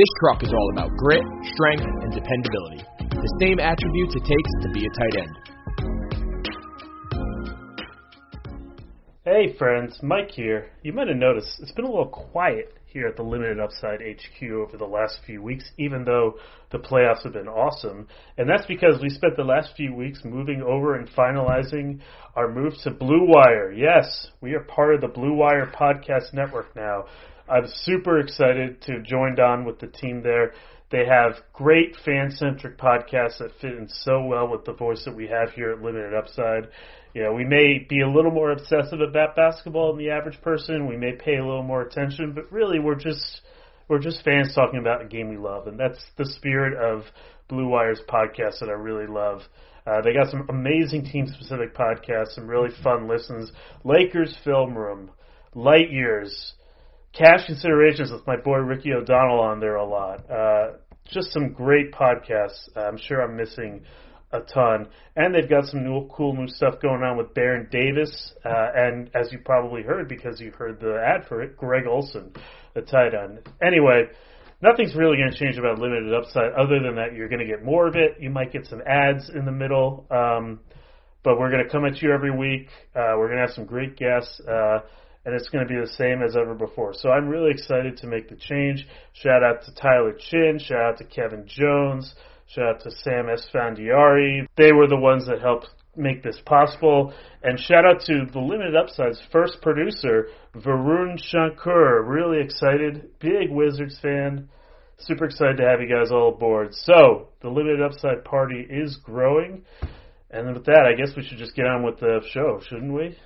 This truck is all about grit, strength, and dependability. The same attributes it takes to be a tight end. Hey friends, Mike here. You might have noticed it's been a little quiet here at the Limited Upside HQ over the last few weeks, even though the playoffs have been awesome. And that's because we spent the last few weeks moving over and finalizing our move to Blue Wire. Yes, we are part of the Blue Wire podcast network now. I'm super excited to join on with the team there. They have great fan centric podcasts that fit in so well with the voice that we have here at Limited Upside. You know, we may be a little more obsessive about basketball than the average person. We may pay a little more attention, but really we're just we're just fans talking about a game we love, and that's the spirit of Blue Wire's podcast that I really love. Uh, they got some amazing team specific podcasts, some really fun listens. Lakers Film Room, Light Years, Cash Considerations with my boy Ricky O'Donnell on there a lot. Uh, just some great podcasts. I'm sure I'm missing a ton. And they've got some new, cool new stuff going on with Baron Davis, uh, and as you probably heard because you heard the ad for it, Greg Olsen, the tight end. Anyway, nothing's really going to change about limited upside other than that you're going to get more of it. You might get some ads in the middle, um, but we're going to come at you every week. Uh, we're going to have some great guests. Uh, and it's going to be the same as ever before. So I'm really excited to make the change. Shout out to Tyler Chin. Shout out to Kevin Jones. Shout out to Sam Esfandiari. They were the ones that helped make this possible. And shout out to the Limited Upside's first producer, Varun Shankar. Really excited. Big Wizards fan. Super excited to have you guys all aboard. So, the Limited Upside party is growing. And with that, I guess we should just get on with the show, shouldn't we?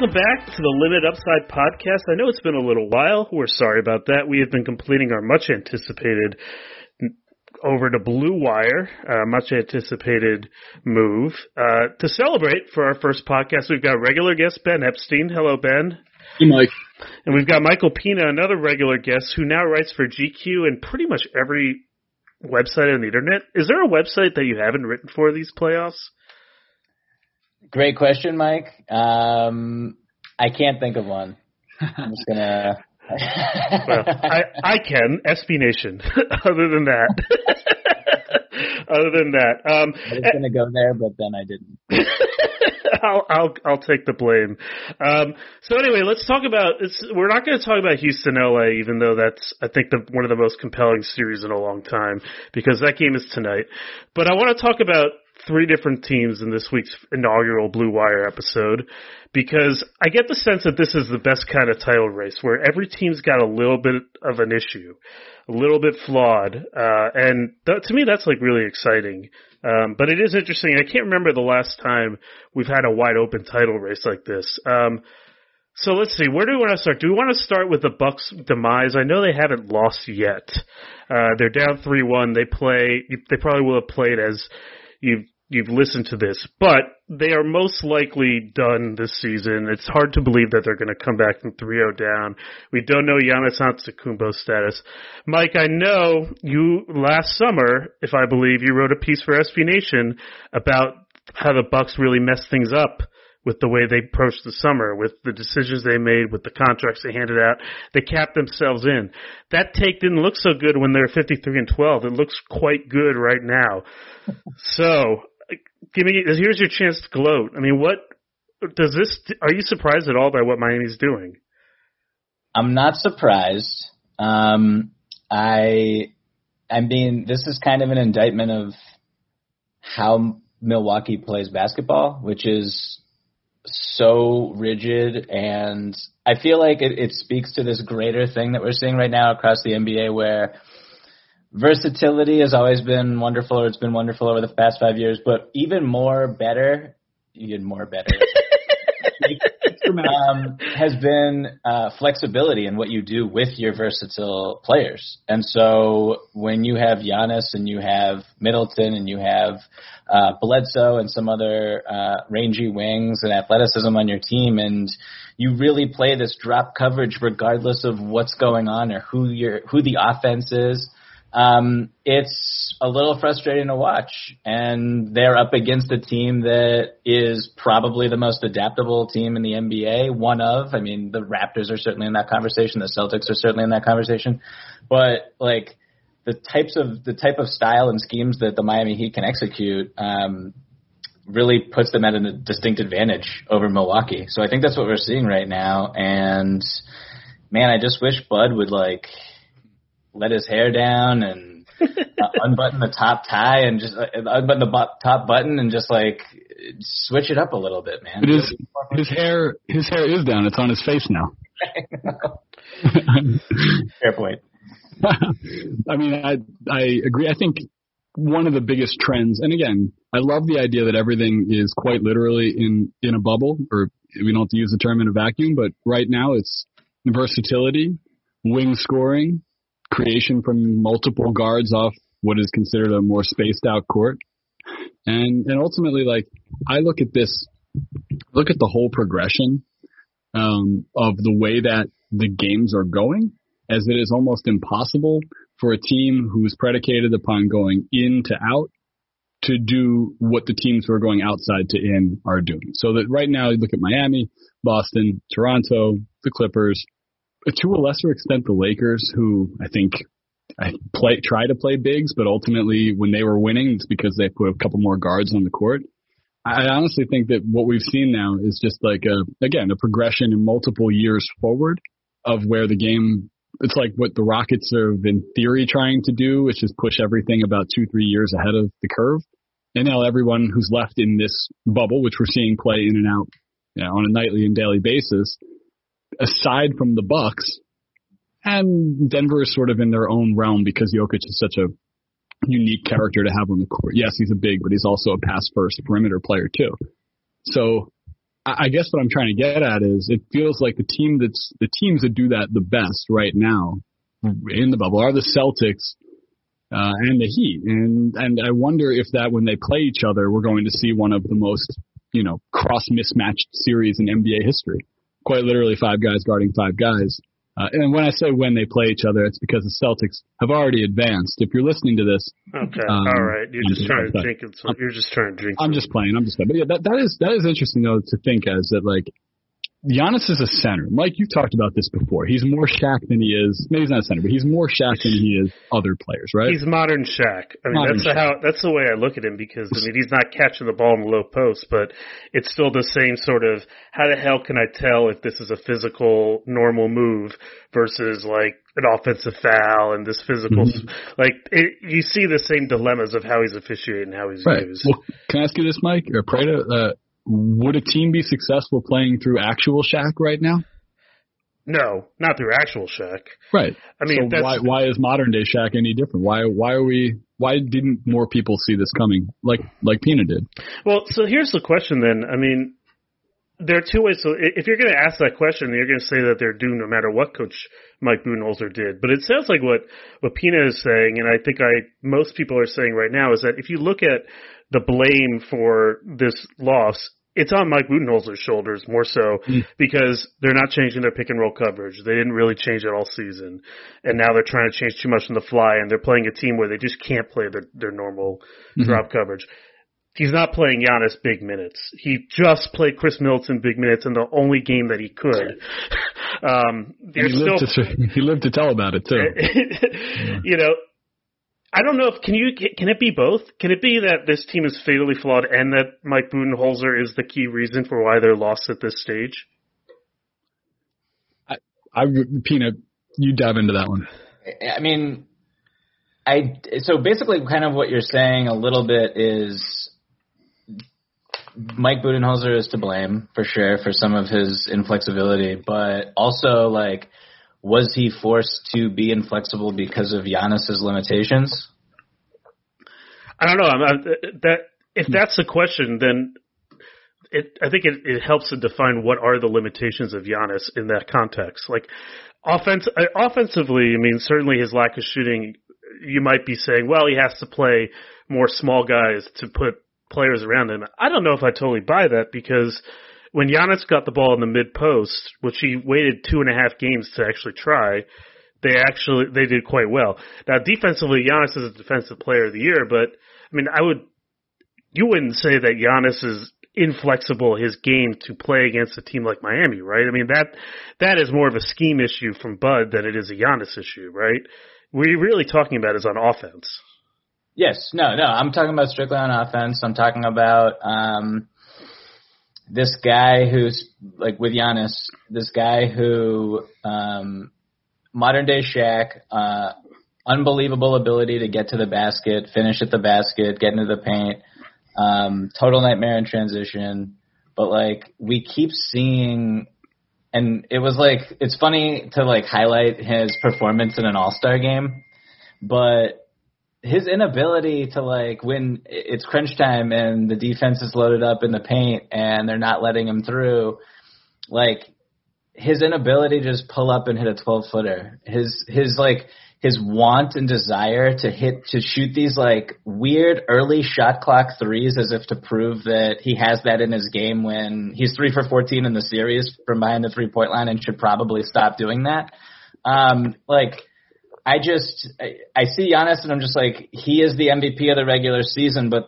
Welcome back to the Limit Upside podcast. I know it's been a little while. We're sorry about that. We have been completing our much anticipated over to Blue Wire, uh, much anticipated move. Uh, to celebrate for our first podcast, we've got regular guest Ben Epstein. Hello, Ben. Hey, Mike. And we've got Michael Pina, another regular guest who now writes for GQ and pretty much every website on the internet. Is there a website that you haven't written for these playoffs? Great question, Mike. Um, I can't think of one. I'm just gonna. well, I I can SB Nation. Other than that, other than that, um, I was gonna go there, but then I didn't. I'll I'll I'll take the blame. Um, so anyway, let's talk about. It's, we're not going to talk about Houston, LA, even though that's I think the, one of the most compelling series in a long time because that game is tonight. But I want to talk about three different teams in this week's inaugural Blue Wire episode because I get the sense that this is the best kind of title race where every team's got a little bit of an issue, a little bit flawed, uh, and th- to me that's like really exciting. Um, but it is interesting. I can't remember the last time we've had a wide open title race like this. Um, so let's see. Where do we want to start? Do we want to start with the Bucks' demise? I know they haven't lost yet. Uh, they're down three one. They play. They probably will have played as you've you've listened to this, but they are most likely done this season. It's hard to believe that they're going to come back from 3-0 down. We don't know Giannis Antetokounmpo's status. Mike, I know you last summer, if I believe, you wrote a piece for SB Nation about how the Bucks really messed things up with the way they approached the summer, with the decisions they made, with the contracts they handed out. They capped themselves in. That take didn't look so good when they were 53 and 12. It looks quite good right now. so, give me, here's your chance to gloat. I mean, what does this, are you surprised at all by what Miami's doing? I'm not surprised. Um, I, I mean, this is kind of an indictment of how Milwaukee plays basketball, which is so rigid and I feel like it, it speaks to this greater thing that we're seeing right now across the NBA where versatility has always been wonderful or it's been wonderful over the past five years, but even more better, even more better. um, has been uh, flexibility in what you do with your versatile players. And so when you have Giannis and you have Middleton and you have uh, Bledsoe and some other uh, rangy wings and athleticism on your team, and you really play this drop coverage regardless of what's going on or who your who the offense is. Um, it's a little frustrating to watch, and they're up against a team that is probably the most adaptable team in the NBA. One of, I mean, the Raptors are certainly in that conversation. The Celtics are certainly in that conversation, but like the types of the type of style and schemes that the Miami Heat can execute um, really puts them at a distinct advantage over Milwaukee. So I think that's what we're seeing right now. And man, I just wish Bud would like let his hair down and uh, unbutton the top tie and just uh, unbutton the bu- top button and just like switch it up a little bit, man. It is, his hair his hair is down. It's on his face now. Fair point. I mean, I I agree. I think one of the biggest trends, and again, I love the idea that everything is quite literally in in a bubble, or we don't have to use the term in a vacuum. But right now, it's versatility, wing scoring, creation from multiple guards off what is considered a more spaced out court, and and ultimately, like I look at this, look at the whole progression um, of the way that the games are going as it is almost impossible for a team who's predicated upon going in to out to do what the teams who are going outside to in are doing. So that right now you look at Miami, Boston, Toronto, the Clippers, to a lesser extent the Lakers, who I think play try to play bigs, but ultimately when they were winning, it's because they put a couple more guards on the court. I honestly think that what we've seen now is just like a again a progression in multiple years forward of where the game it's like what the Rockets are in theory trying to do, which is push everything about two, three years ahead of the curve. And now everyone who's left in this bubble, which we're seeing play in and out you know, on a nightly and daily basis, aside from the Bucks, and Denver is sort of in their own realm because Jokic is such a unique character to have on the court. Yes, he's a big, but he's also a pass first perimeter player too. So I guess what I'm trying to get at is it feels like the team that's the teams that do that the best right now in the bubble are the Celtics uh, and the Heat, and and I wonder if that when they play each other, we're going to see one of the most you know cross mismatched series in NBA history. Quite literally, five guys guarding five guys. Uh, and when I say when they play each other, it's because the Celtics have already advanced. If you're listening to this, okay, um, all right, you're just trying to drink it. You're just trying to drink. I'm just playing. I'm just playing. But yeah, that that is that is interesting though to think as that like Giannis is a center. Mike, you've talked about this before. He's more Shaq than he is. Maybe he's not a center, but he's more Shaq than he is other players, right? He's modern Shaq. I mean, modern that's Shaq. how that's the way I look at him because I mean he's not catching the ball in the low post, but it's still the same sort of how the hell can I tell if this is a physical normal move versus like an offensive foul and this physical mm-hmm. like it, you see the same dilemmas of how he's officiating, how he's right. used. Well, can I ask you this, Mike or Prada? Uh, would a team be successful playing through actual Shaq right now? No, not through actual Shaq. Right. I mean, so why why is modern day Shaq any different? Why why are we why didn't more people see this coming like like Pina did? Well, so here's the question then. I mean, there are two ways. So if you're going to ask that question, you're going to say that they're doomed no matter what Coach Mike Budenholzer did. But it sounds like what what Pina is saying, and I think I most people are saying right now, is that if you look at the blame for this loss, it's on Mike Budenholzer's shoulders more so mm. because they're not changing their pick and roll coverage. They didn't really change it all season, and now they're trying to change too much on the fly, and they're playing a team where they just can't play their their normal mm-hmm. drop coverage. he's not playing Giannis big minutes. He just played Khris Middleton big minutes in the only game that he could. um, he lived, still, to, he lived to tell about it too. you know, I don't know if can you can it be both? Can it be that this team is fatally flawed and that Mike Budenholzer is the key reason for why they're lost at this stage? I, I Peanut, you dive into that one. I mean, I so basically kind of what you're saying a little bit is Mike Budenholzer is to blame for sure for some of his inflexibility, but also like was he forced to be inflexible because of Giannis's limitations? I don't know. I'm, that if that's the question, then it, I think it, it helps to define what are the limitations of Giannis in that context. Like offense, uh, offensively, I mean, certainly his lack of shooting. You might be saying, well, he has to play more small guys to put players around him. I don't know if I totally buy that because when Giannis got the ball in the mid post, which he waited two and a half games to actually try, they actually they did quite well. Now defensively, Giannis is a defensive player of the year, but I mean, I would you wouldn't say that Giannis is inflexible his game to play against a team like Miami, right? I mean that that is more of a scheme issue from Bud than it is a Giannis issue, right? We're really talking about is on offense. Yes, no, no. I'm talking about strictly on offense. I'm talking about um, this guy who's like with Giannis, this guy who um, modern day Shaq, uh, unbelievable ability to get to the basket, finish at the basket, get into the paint, um, total nightmare in transition. But like we keep seeing, and it was like it's funny to like highlight his performance in an All Star game, but his inability to like when it's crunch time and the defense is loaded up in the paint and they're not letting him through, like his inability to just pull up and hit a 12 footer, his his like his want and desire to hit to shoot these like weird early shot clock threes as if to prove that he has that in his game when he's 3 for 14 in the series from behind the three point line and should probably stop doing that. Um like I just I, I see Giannis and I'm just like he is the MVP of the regular season, but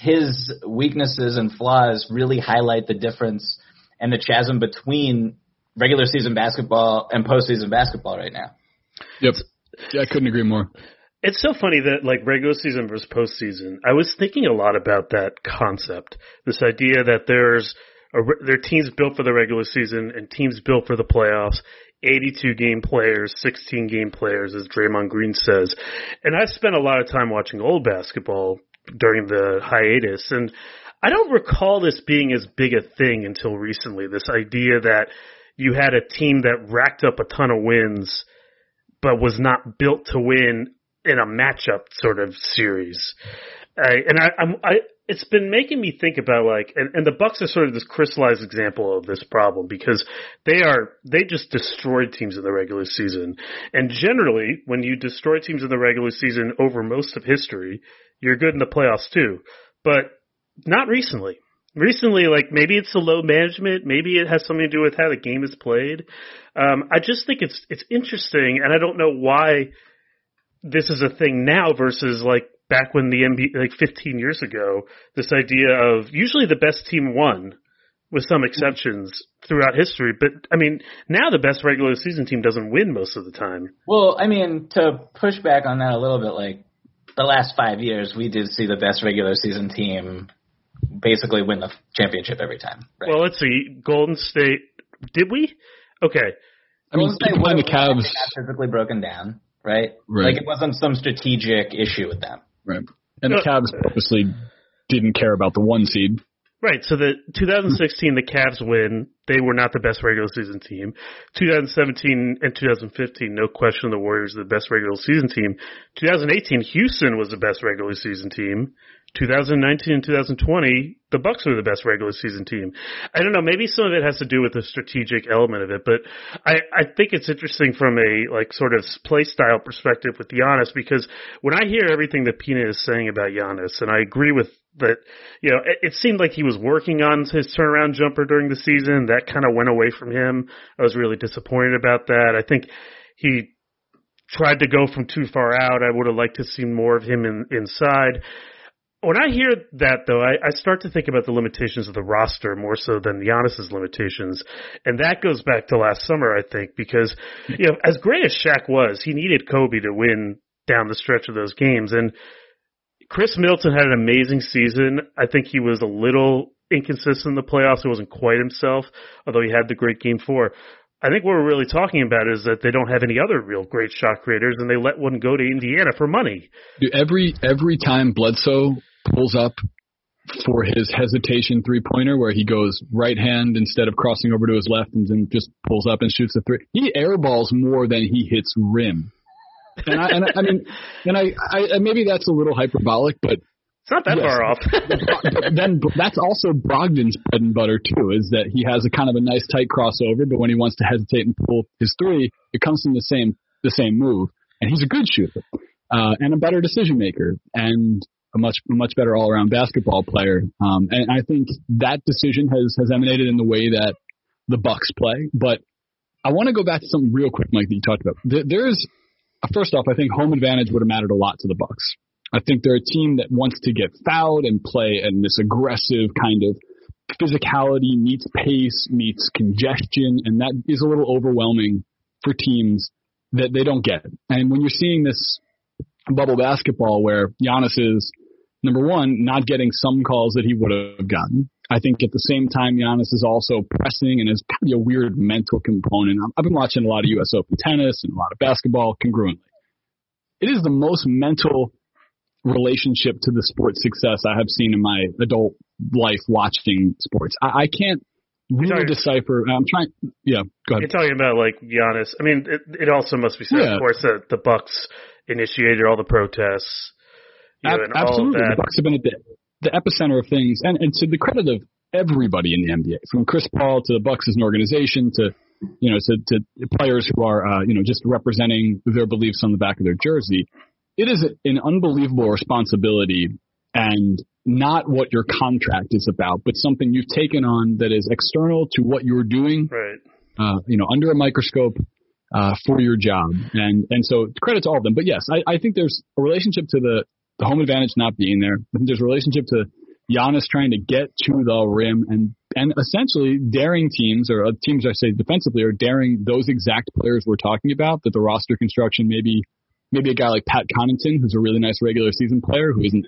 his weaknesses and flaws really highlight the difference and the chasm between regular season basketball and postseason basketball right now. Yep. Yeah, I couldn't agree more. It's so funny that like regular season versus postseason. I was thinking a lot about that concept. This idea that there's a, there are teams built for the regular season and teams built for the playoffs, 82 game players, 16 game players, as Draymond Green says. And I spent a lot of time watching old basketball during the hiatus, and I don't recall this being as big a thing until recently. This idea that you had a team that racked up a ton of wins, but was not built to win in a matchup sort of series. I, and I, I'm, I, it's been making me think about like, and, and the Bucks are sort of this crystallized example of this problem because they are they just destroyed teams in the regular season, and generally when you destroy teams in the regular season over most of history, you're good in the playoffs too, but not recently. Recently, like maybe it's the low management, maybe it has something to do with how the game is played. Um, I just think it's it's interesting, and I don't know why this is a thing now versus like back when the NBA, like 15 years ago, this idea of usually the best team won, with some exceptions throughout history. But I mean, now the best regular season team doesn't win most of the time. Well, I mean, to push back on that a little bit, like the last five years, we did see the best regular season team basically win the championship every time. Right? Well, let's see, Golden State. Did we? Okay. I mean, keep in mind the Cavs physically broken down, right? right? Like it wasn't some strategic issue with them. Right. And the uh, Cavs obviously didn't care about the one seed. Right. So the 2016, the Cavs win. They were not the best regular season team. 2017 and 2015, no question, the Warriors are the best regular season team. 2018, Houston was the best regular season team. 2019 and 2020, the Bucks were the best regular season team. I don't know, maybe some of it has to do with the strategic element of it, but I, I think it's interesting from a like sort of play style perspective with Giannis because when I hear everything that Pina is saying about Giannis, and I agree with that, you know, it, it seemed like he was working on his turnaround jumper during the season. That kind of went away from him. I was really disappointed about that. I think he tried to go from too far out. I would have liked to see more of him in, inside. When I hear that though, I, I start to think about the limitations of the roster more so than Giannis's limitations, and that goes back to last summer, I think, because you know, as great as Shaq was, he needed Kobe to win down the stretch of those games, and Khris Middleton had an amazing season. I think he was a little inconsistent in the playoffs. He wasn't quite himself, although he had the great game four. I think what we're really talking about is that they don't have any other real great shot creators, and they let one go to Indiana for money. Dude, every every time Bledsoe pulls up for his hesitation three pointer where he goes right hand instead of crossing over to his left and then just pulls up and shoots a three. He airballs more than he hits rim. And I, and I, I mean, and I, I, maybe that's a little hyperbolic, but it's not that yes, far off. then that's also Brogdon's bread and butter too, is that he has a kind of a nice tight crossover, but when he wants to hesitate and pull his three, it comes from the same the same move, and he's a good shooter uh, and a better decision maker. And a much much better all around basketball player. Um, and I think that decision has has emanated in the way that the Bucks play. But I want to go back to something real quick, Mike, that you talked about. There's first off, I think home advantage would have mattered a lot to the Bucks. I think they're a team that wants to get fouled and play in this aggressive kind of physicality meets pace meets congestion, and that is a little overwhelming for teams that they don't get. And when you're seeing this bubble basketball where Giannis is number one, not getting some calls that he would have gotten. I think at the same time, Giannis is also pressing and kind of a weird mental component. I've been watching a lot of U.S. Open tennis and a lot of basketball congruently. It is the most mental relationship to the sports success I have seen in my adult life watching sports. I, I can't really decipher. I'm trying. Yeah, go ahead. You're talking about like Giannis. I mean, it, it also must be said, yeah. of course, that the Bucks initiated all the protests absolutely, the Bucks have been at the, the epicenter of things, and and to the credit of everybody in the NBA, from Chris Paul to the Bucks as an organization to you know to, to players who are uh, you know just representing their beliefs on the back of their jersey. It is an unbelievable responsibility and not what your contract is about, but something you've taken on that is external to what you're doing. Right. Uh, you know, under a microscope uh, for your job, and and so credit to all of them. But yes, I, I think there's a relationship to the the home advantage not being there. There's a relationship to Giannis trying to get to the rim and and essentially daring teams or uh, teams I say defensively are daring those exact players we're talking about that the roster construction maybe maybe a guy like Pat Connaughton who's a really nice regular season player who isn't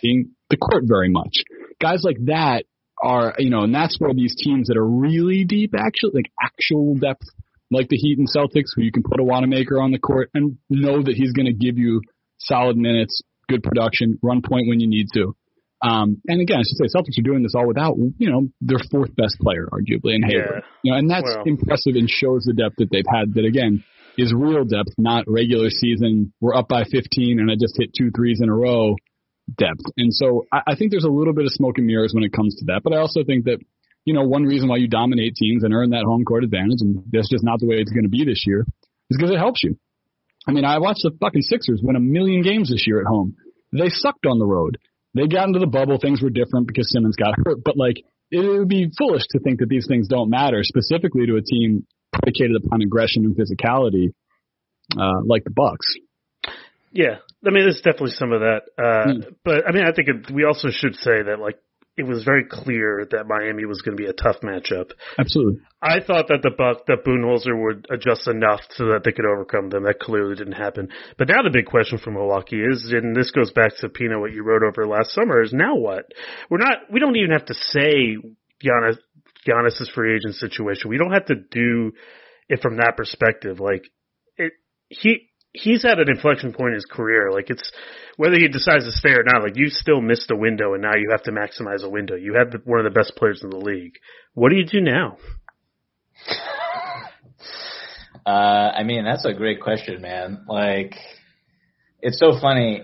seeing the court very much. Guys like that are you know and that's where these teams that are really deep actually like actual depth like the Heat and Celtics who you can put a Wanamaker on the court and know that he's going to give you solid minutes good production, run point when you need to. Um, and again, I should say Celtics are doing this all without, you know, their fourth best player, arguably, in Hayward. Yeah. You know, and that's well. impressive and shows the depth that they've had. That again is real depth, not regular season. We're up by 15 and I just hit two threes in a row depth. And so I, I think there's a little bit of smoke and mirrors when it comes to that. But I also think that, you know, one reason why you dominate teams and earn that home court advantage, and that's just not the way it's going to be this year, is because it helps you. I mean, I watched the fucking Sixers win a million games this year at home. They sucked on the road. They got into the bubble. Things were different because Simmons got hurt. But like, it would be foolish to think that these things don't matter, specifically to a team predicated upon aggression and physicality, uh, like the Bucks. Yeah, I mean, there's definitely some of that. Uh, mm. But I mean, I think it, we also should say that like it was very clear that Miami was going to be a tough matchup. Absolutely. I thought that the Buck that Budenholzer would adjust enough so that they could overcome them. That clearly didn't happen. But now the big question for Milwaukee is, and this goes back to Pina what you wrote over last summer, is now what? We're not. We don't even have to say Giannis Giannis's free agent situation. We don't have to do it from that perspective. Like it, he he's at an inflection point in his career. Like it's whether he decides to stay or not. Like you still missed a window, and now you have to maximize a window. You had the, one of the best players in the league. What do you do now? uh, I mean, that's a great question, man. Like, it's so funny.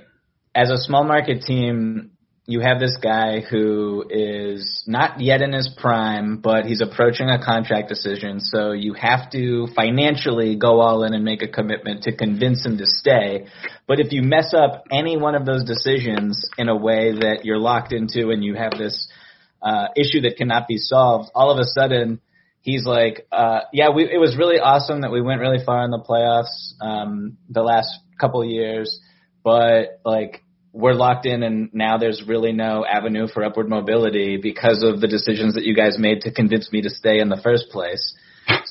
As a small market team, you have this guy who is not yet in his prime, but he's approaching a contract decision. So you have to financially go all in and make a commitment to convince him to stay. But if you mess up any one of those decisions in a way that you're locked into and you have this uh, issue that cannot be solved, all of a sudden he's like, uh, yeah, we, it was really awesome that we went really far in the playoffs um, the last couple years, but like we're locked in and now there's really no avenue for upward mobility because of the decisions that you guys made to convince me to stay in the first place.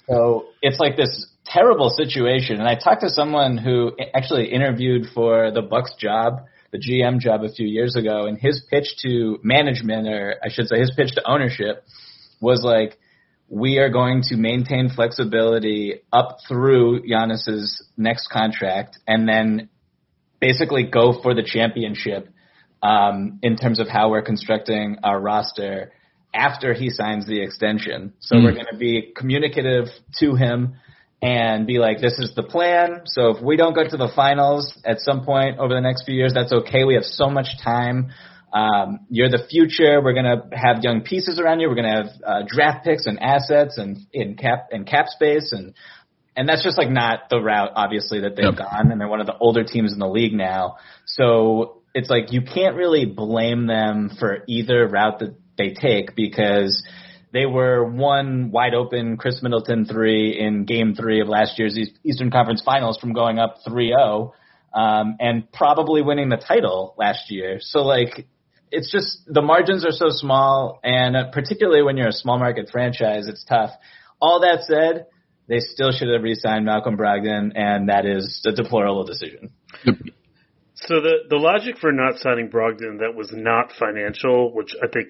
So it's like this terrible situation. And I talked to someone who actually interviewed for the Bucks job, the GM job a few years ago, and his pitch to management, or I should say his pitch to ownership, was like, we are going to maintain flexibility up through Giannis's next contract and then basically go for the championship um, in terms of how we're constructing our roster after he signs the extension. So mm. we're going to be communicative to him and be like, this is the plan. So if we don't go to the finals at some point over the next few years, that's okay. We have so much time. Um, you're the future. We're gonna have young pieces around you. We're gonna have uh, draft picks and assets and in cap and cap space and and that's just like not the route obviously that they've yep. gone. And they're one of the older teams in the league now. So it's like you can't really blame them for either route that they take because they were one wide open Khris Middleton three in game three of last year's Eastern Conference Finals from going up 3-0 um, and probably winning the title last year. So like it's just the margins are so small, and uh, particularly when you're a small market franchise, it's tough. All that said, they still should have re-signed Malcolm Brogdon, and that is a deplorable decision. So the the logic for not signing Brogdon that was not financial, which I think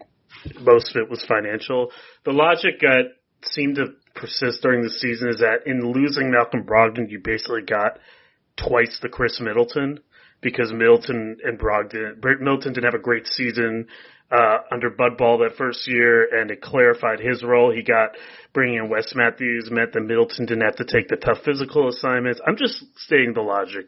most of it was financial. The logic that seemed to persist during the season is that in losing Malcolm Brogdon, you basically got twice the Khris Middleton because Middleton and Brogdon, Middleton didn't have a great season uh, under Bud Ball that first year, and it clarified his role. He got bringing in Wes Matthews meant that Middleton didn't have to take the tough physical assignments. I'm just stating the logic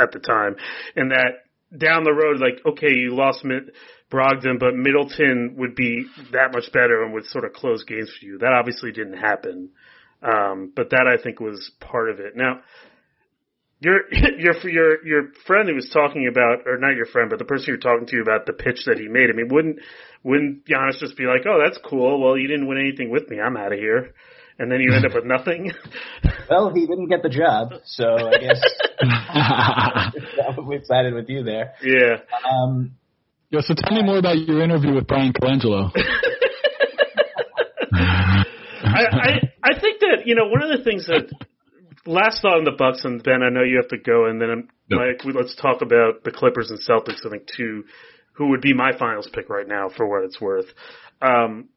at the time, and that down the road, like okay, you lost Mid- Brogdon, but Middleton would be that much better and would sort of close games for you. That obviously didn't happen. Um, but that I think was part of it. Now, your your your your friend who was talking about, or not your friend, but the person you're talking to about the pitch that he made. I mean, wouldn't wouldn't Giannis just be like, "Oh, that's cool. Well, you didn't win anything with me. I'm out of here," and then you end up with nothing. well, he didn't get the job, so I guess we sided with you there. Yeah. Um. Yo, so tell me more about your interview with Bryan Colangelo. I, I I think that you know one of the things that last thought on the Bucks, and Ben, I know you have to go, and then Mike, let's talk about the Clippers and Celtics. I think two, who would be my finals pick right now for what it's worth. Um,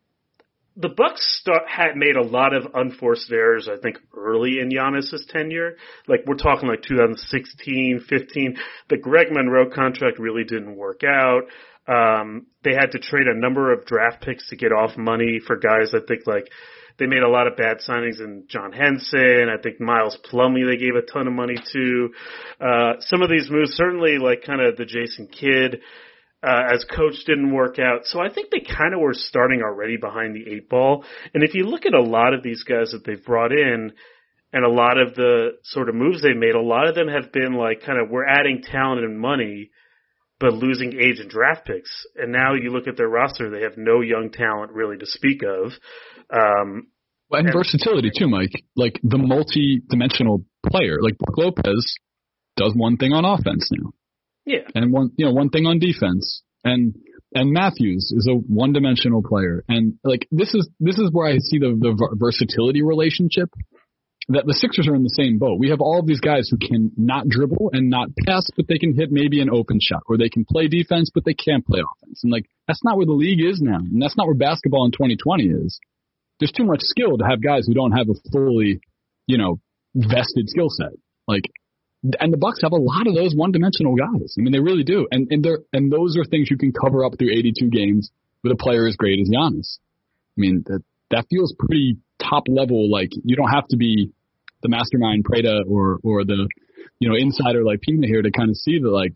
the Bucks start, had made a lot of unforced errors, I think, early in Giannis's tenure. Like we're talking like 2016, 15. The Greg Monroe contract really didn't work out. Um, they had to trade a number of draft picks to get off money for guys. I think like they made a lot of bad signings in John Henson. I think Miles Plumlee they gave a ton of money to. Uh, some of these moves, certainly like kind of the Jason Kidd, uh, as coach didn't work out. So I think they kind of were starting already behind the eight ball. And if you look at a lot of these guys that they've brought in, and a lot of the sort of moves they made, a lot of them have been like kind of we're adding talent and money, but losing age and draft picks. And now you look at their roster, they have no young talent really to speak of. Um, and, and versatility too, Mike. Like the multi-dimensional player, like Brook Lopez does one thing on offense now. Yeah. And one, you know, one thing on defense. And and Matthews is a one-dimensional player. And like this is this is where I see the the versatility relationship that the Sixers are in the same boat. We have all of these guys who can not dribble and not pass, but they can hit maybe an open shot, or they can play defense, but they can't play offense. And like that's not where the league is now, and that's not where basketball in 2020 is there's too much skill to have guys who don't have a fully, you know, vested skill set. Like, and the Bucks have a lot of those one-dimensional guys. I mean, they really do. And and they and those are things you can cover up through 82 games with a player as great as Giannis. I mean, that that feels pretty top level. Like you don't have to be the mastermind Prada or or the you know insider like Pina here to kind of see that like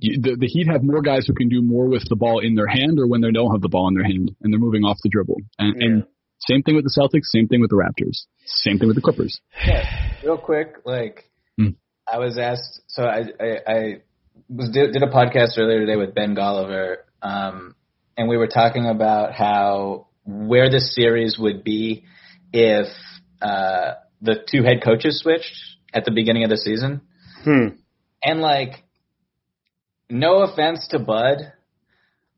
the, the Heat have more guys who can do more with the ball in their hand or when they don't have the ball in their hand and they're moving off the dribble. And, yeah. and same thing with the Celtics. Same thing with the Raptors. Same thing with the Clippers. Yeah. Real quick, like hmm. I was asked. So I I, I was did, did, a podcast earlier today with Ben Golliver, um, and we were talking about how where the series would be if uh, the two head coaches switched at the beginning of the season. Hmm. And like no offense to Bud,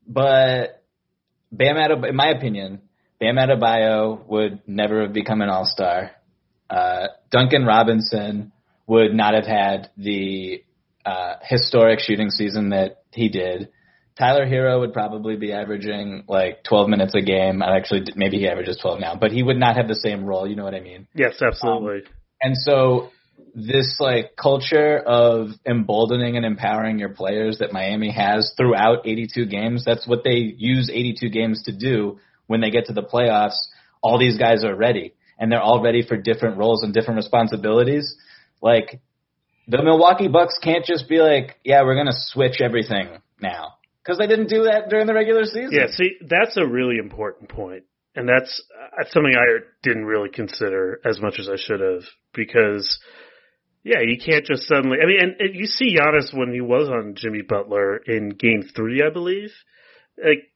but Bam Adebayo, in my opinion, Bam Adebayo would never have become an All Star. Uh, Duncan Robinson would not have had the uh, historic shooting season that he did. Tyler Herro would probably be averaging like 12 minutes a game. I Actually, maybe he averages 12 now, but he would not have the same role. You know what I mean? Yes, absolutely. Um, and so this like culture of emboldening and empowering your players that Miami has throughout 82 games, that's what they use 82 games to do when they get to the playoffs. All these guys are ready and they're all ready for different roles and different responsibilities. Like the Milwaukee Bucks can't just be like, yeah, we're going to switch everything now because they didn't do that during the regular season. Yeah, see, that's a really important point, and that's uh, something I didn't really consider as much as I should have because. Yeah, you can't just suddenly. I mean, and, and you see Giannis when he was on Jimmy Butler in Game Three, I believe. Like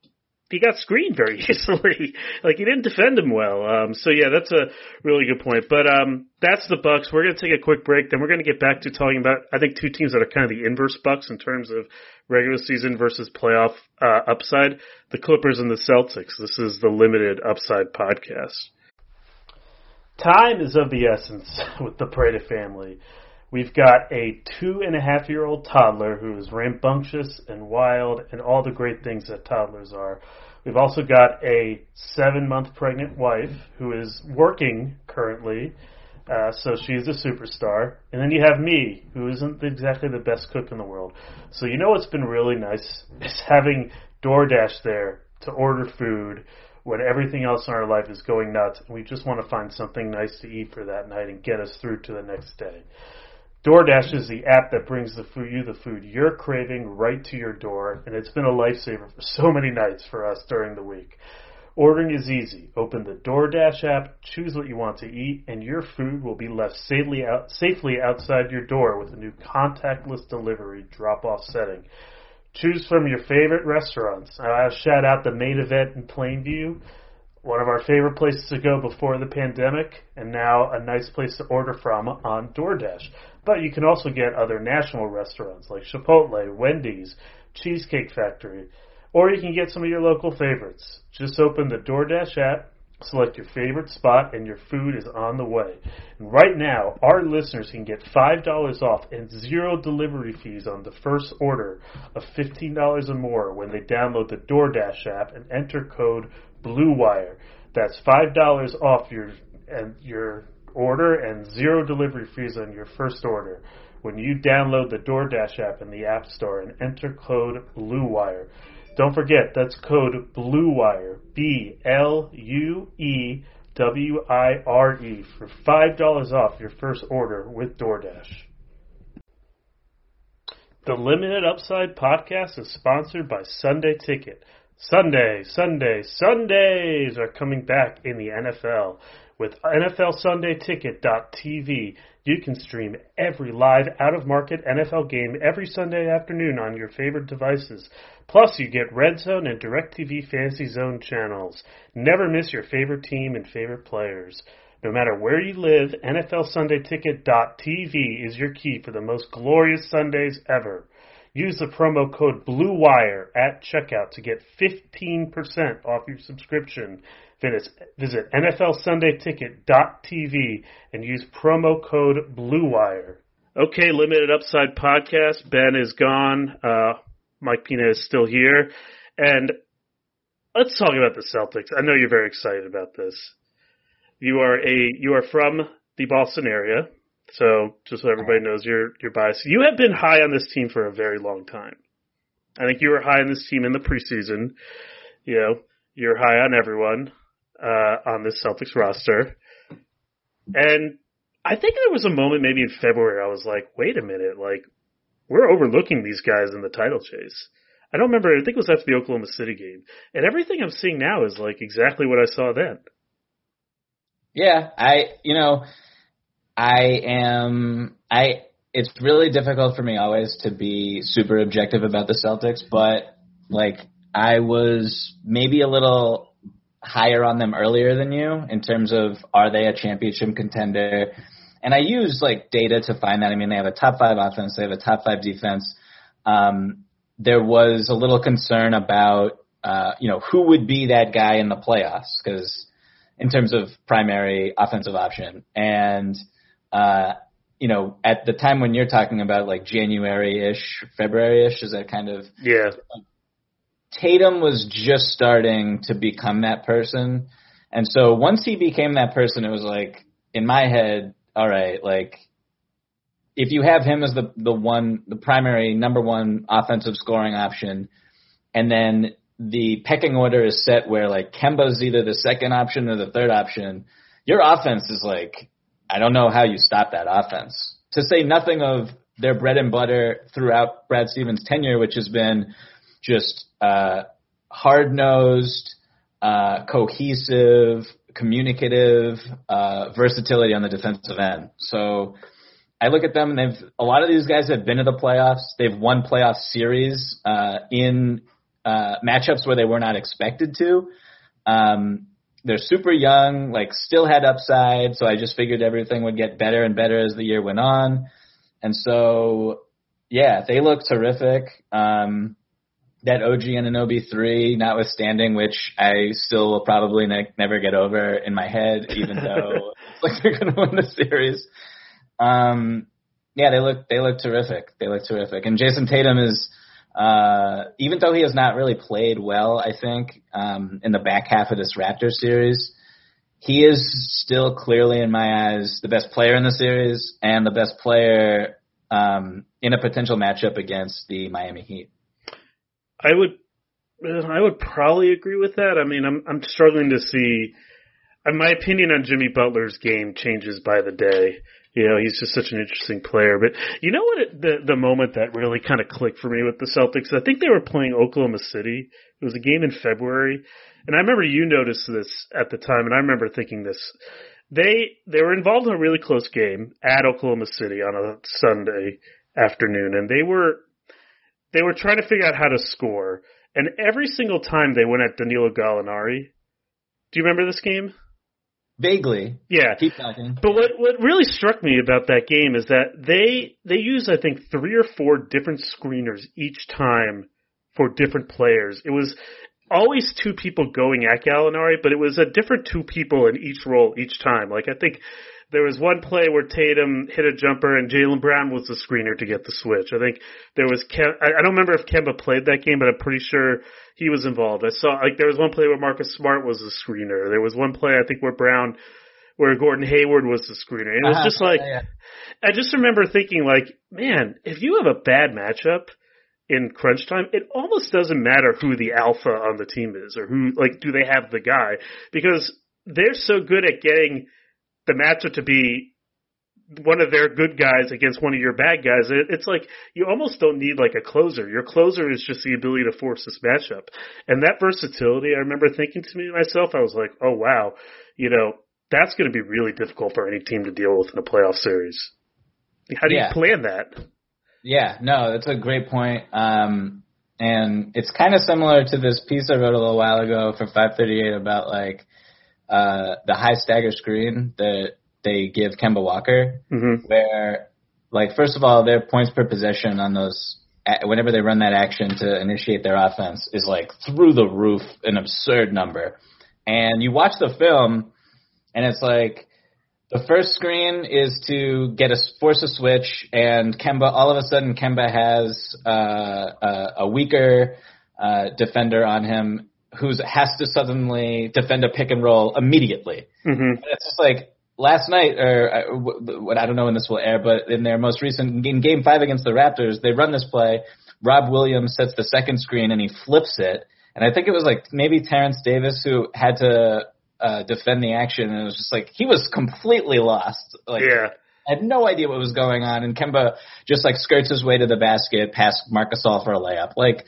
he got screened very easily. like he didn't defend him well. Um, so yeah, that's a really good point. But um, that's the Bucks. We're gonna take a quick break, then we're gonna get back to talking about I think two teams that are kind of the inverse Bucks in terms of regular season versus playoff uh, upside. The Clippers and the Celtics. This is the limited upside podcast. Time is of the essence with the Prada family. We've got a two and a half year old toddler who is rambunctious and wild and all the great things that toddlers are. We've also got a seven month pregnant wife who is working currently, uh, so she's a superstar. And then you have me, who isn't exactly the best cook in the world. So you know what's been really nice is having DoorDash there to order food when everything else in our life is going nuts we just want to find something nice to eat for that night and get us through to the next day. DoorDash is the app that brings the food, you the food you're craving right to your door, and it's been a lifesaver for so many nights for us during the week. Ordering is easy. Open the DoorDash app, choose what you want to eat, and your food will be left safely, out, safely outside your door with a new contactless delivery drop-off setting. Choose from your favorite restaurants. I'll shout out the Main Event in Plainview one of our favorite places to go before the pandemic, and now a nice place to order from on DoorDash. But you can also get other national restaurants like Chipotle, Wendy's, Cheesecake Factory, or you can get some of your local favorites. Just open the DoorDash app, select your favorite spot, and your food is on the way. And right now, our listeners can get $5 off and zero delivery fees on the first order of $15 or more when they download the DoorDash app and enter code BLUEWIRE. That's $5 off your and your order and zero delivery fees on your first order when you download the DoorDash app in the App Store and enter code BLUEWIRE. Don't forget, that's code BLUEWIRE, B L U E W I R E, for $5 off your first order with DoorDash. The Limited Upside podcast is sponsored by Sunday Ticket. Sunday, Sunday, Sundays are coming back in the NFL. With NFLSundayTicket.tv, you can stream every live out of market NFL game every Sunday afternoon on your favorite devices. Plus, you get Red Zone and DirecTV Fantasy Zone channels. Never miss your favorite team and favorite players. No matter where you live, NFLSundayTicket.tv is your key for the most glorious Sundays ever. Use the promo code BLUEWIRE at checkout to get 15% off your subscription Visit NFLSundayTicket.tv and use promo code BLUEWIRE. Okay, Limited Upside Podcast. Ben is gone. Uh, Mike Pina is still here. And let's talk about the Celtics. I know you're very excited about this. You are a you are from the Boston area, so just so everybody knows you're you're biased. You have been high on this team for a very long time. I think you were high on this team in the preseason. You know, you're high on everyone uh, on this Celtics roster. And I think there was a moment maybe in February I was like, wait a minute, like we're overlooking these guys in the title chase. I don't remember. I think it was after the Oklahoma City game, and everything I'm seeing now is like exactly what I saw then. Yeah, I you know, I am I. It's really difficult for me always to be super objective about the Celtics, but like I was maybe a little higher on them earlier than you in terms of are they a championship contender? And I use like data to find that. I mean, they have a top five offense, they have a top five defense. Um, there was a little concern about uh, you know who would be that guy in the playoffs because in terms of primary offensive option and uh, you know at the time when you're talking about like January-ish, February-ish, is that kind of yeah. Tatum was just starting to become that person. And so once he became that person, it was like in my head, all right, like if you have him as the the one the primary number one offensive scoring option, and then the pecking order is set where like Kemba's either the second option or the third option, your offense is like I don't know how you stop that offense. To say nothing of their bread and butter throughout Brad Stevens' tenure, which has been just uh, hard nosed, uh, cohesive, communicative, uh, versatility on the defensive end. So I look at them and they've a lot of these guys have been to the playoffs. They've won playoff series uh, in uh, matchups where they were not expected to. Um, they're super young, like still had upside, so I just figured everything would get better and better as the year went on. And so, yeah, they look terrific. Um, that OG Anunoby three, notwithstanding, which I still will probably ne- never get over in my head, even though it's like they're going to win the series. Um, yeah, they look they look terrific. They look terrific, and Jayson Tatum is. Uh, even though he has not really played well, I think, um, in the back half of this Raptors series, he is still clearly, in my eyes, the best player in the series and the best player um, in a potential matchup against the Miami Heat. I would, uh, I would probably agree with that. I mean, I'm I'm struggling to see. My opinion on Jimmy Butler's game changes by the day. You know, he's just such an interesting player. But you know what? It, the the moment that really kind of clicked for me with the Celtics, I think they were playing Oklahoma City. It was a game in February, and I remember you noticed this at the time, and I remember thinking this. They they were involved in a really close game at Oklahoma City on a Sunday afternoon, and they were they were trying to figure out how to score. And every single time they went at Danilo Gallinari. Do you remember this game? Vaguely. Yeah. Keep talking. But what what really struck me about that game is that they they use I think three or four different screeners each time for different players. It was always two people going at Gallinari, but it was a different two people in each role each time. Like I think there was one play where Tatum hit a jumper and Jaylen Brown was the screener to get the switch. I think there was Kem- I don't remember if Kemba played that game, but I'm pretty sure he was involved. I saw like there was one play where Marcus Smart was the screener. There was one play I think where Brown where Gordon Hayward was the screener. And it was Uh-huh, just like yeah, I just remember thinking like, man, if you have a bad matchup in crunch time, it almost doesn't matter who the alpha on the team is or who like do they have the guy because they're so good at getting the matchup to be one of their good guys against one of your bad guys. It, it's like you almost don't need like a closer. Your closer is just the ability to force this matchup. And that versatility, I remember thinking to me myself, I was like, oh wow, you know, that's going to be really difficult for any team to deal with in a playoff series. How do Yeah. you plan that? Yeah, no, that's a great point. Um, and it's kind of similar to this piece I wrote a little while ago for 538 about like uh, the high stagger screen that they give Kemba Walker, Mm-hmm. where like first of all, their points per possession on those whenever they run that action to initiate their offense is like through the roof, an absurd number. And you watch the film, and it's like the first screen is to get a force a switch, and Kemba all of a sudden Kemba has uh, a, a weaker uh, defender on him who's has to suddenly defend a pick and roll immediately. Mm-hmm. It's just like last night, or what I don't know when this will air, but in their most recent in Game Five against the Raptors, they run this play. Rob Williams sets the second screen and he flips it, and I think it was like maybe Terrence Davis who had to uh, defend the action, and it was just like he was completely lost. Like Yeah. I had no idea what was going on, and Kemba just like skirts his way to the basket, past Marc Gasol for a layup. Like,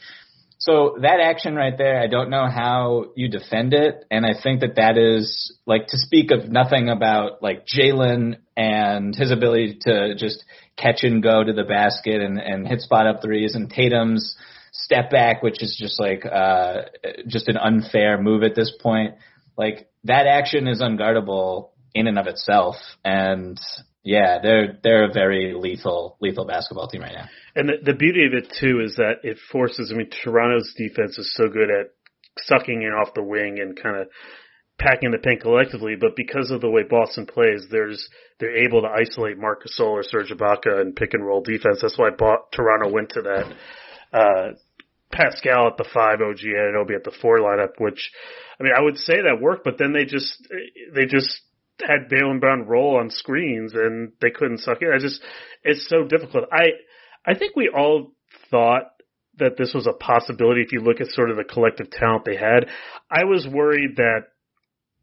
so that action right there, I don't know how you defend it, and I think that that is like to speak of nothing about like Jaylen and his ability to just catch and go to the basket and and hit spot up threes, and Tatum's step back, which is just like uh just an unfair move at this point. Like that action is unguardable in and of itself, and yeah, they're they're a very lethal lethal basketball team right now. And the, the beauty of it too is that it forces. I mean, Toronto's defense is so good at sucking in off the wing and kind of packing the paint collectively, but because of the way Boston plays, there's they're able to isolate Marc Gasol or Serge Ibaka and pick and roll defense. That's why Toronto went to that uh, Pascal at the five, OG Anunoby at the four lineup. Which, I mean, I would say that worked, but then they just they just had Jaylen Brown roll on screens and they couldn't suck it. I just it's so difficult. I I think we all thought that this was a possibility if you look at sort of the collective talent they had. I was worried that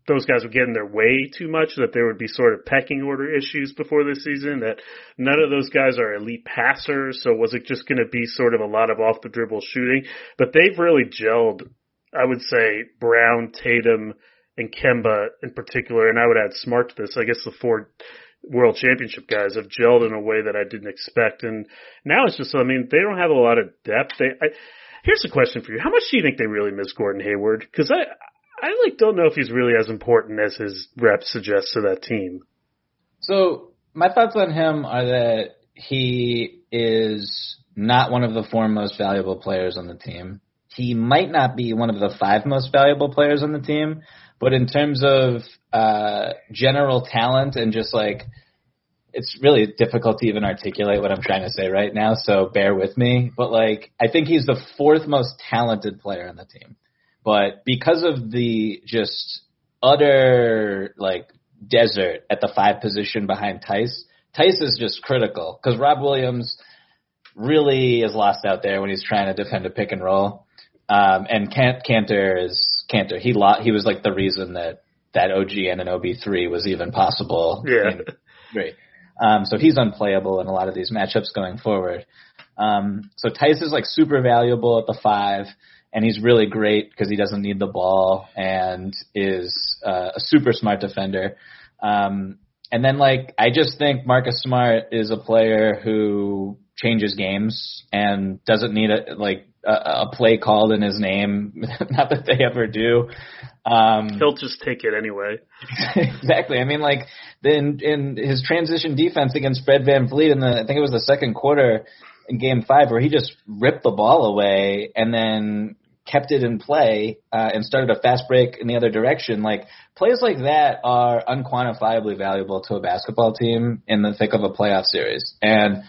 those guys would get in their way too much, that there would be sort of pecking order issues before this season, that none of those guys are elite passers, so was it just going to be sort of a lot of off the dribble shooting? But they've really gelled, I would say, Brown, Tatum, and Kemba in particular, and I would add Smart to this. I guess the four world championship guys have gelled in a way that I didn't expect, and now it's just, I mean, they don't have a lot of depth. They, I, here's a question for you: How much do you think they really miss Gordon Hayward? Because I, I like don't know if he's really as important as his rep suggests to that team. So my thoughts on him are that he is not one of the four most valuable players on the team. He might not be one of the five most valuable players on the team, but in terms of uh, general talent and just like it's really difficult to even articulate what I'm trying to say right now, so bear with me. But like, I think he's the fourth most talented player on the team. But because of the just utter like desert at the five position behind Theis, Theis is just critical because Rob Williams really is lost out there when he's trying to defend a pick and roll. Um, and Kanter is Kanter. He lo- he was like the reason that that OG Anunoby three was even possible. Yeah. Great. Um, so he's unplayable in a lot of these matchups going forward. Um, so Theis is like super valuable at the five and he's really great because he doesn't need the ball and is uh, a super smart defender. Um, and then like I just think Marcus Smart is a player who changes games and doesn't need a like a, a play called in his name. Not that they ever do. Um, He'll just take it anyway. exactly. I mean, like in in his transition defense against Fred VanVleet in the I think it was the second quarter in Game Five where he just ripped the ball away and then kept it in play uh, and started a fast break in the other direction, like plays like that are unquantifiably valuable to a basketball team in the thick of a playoff series. And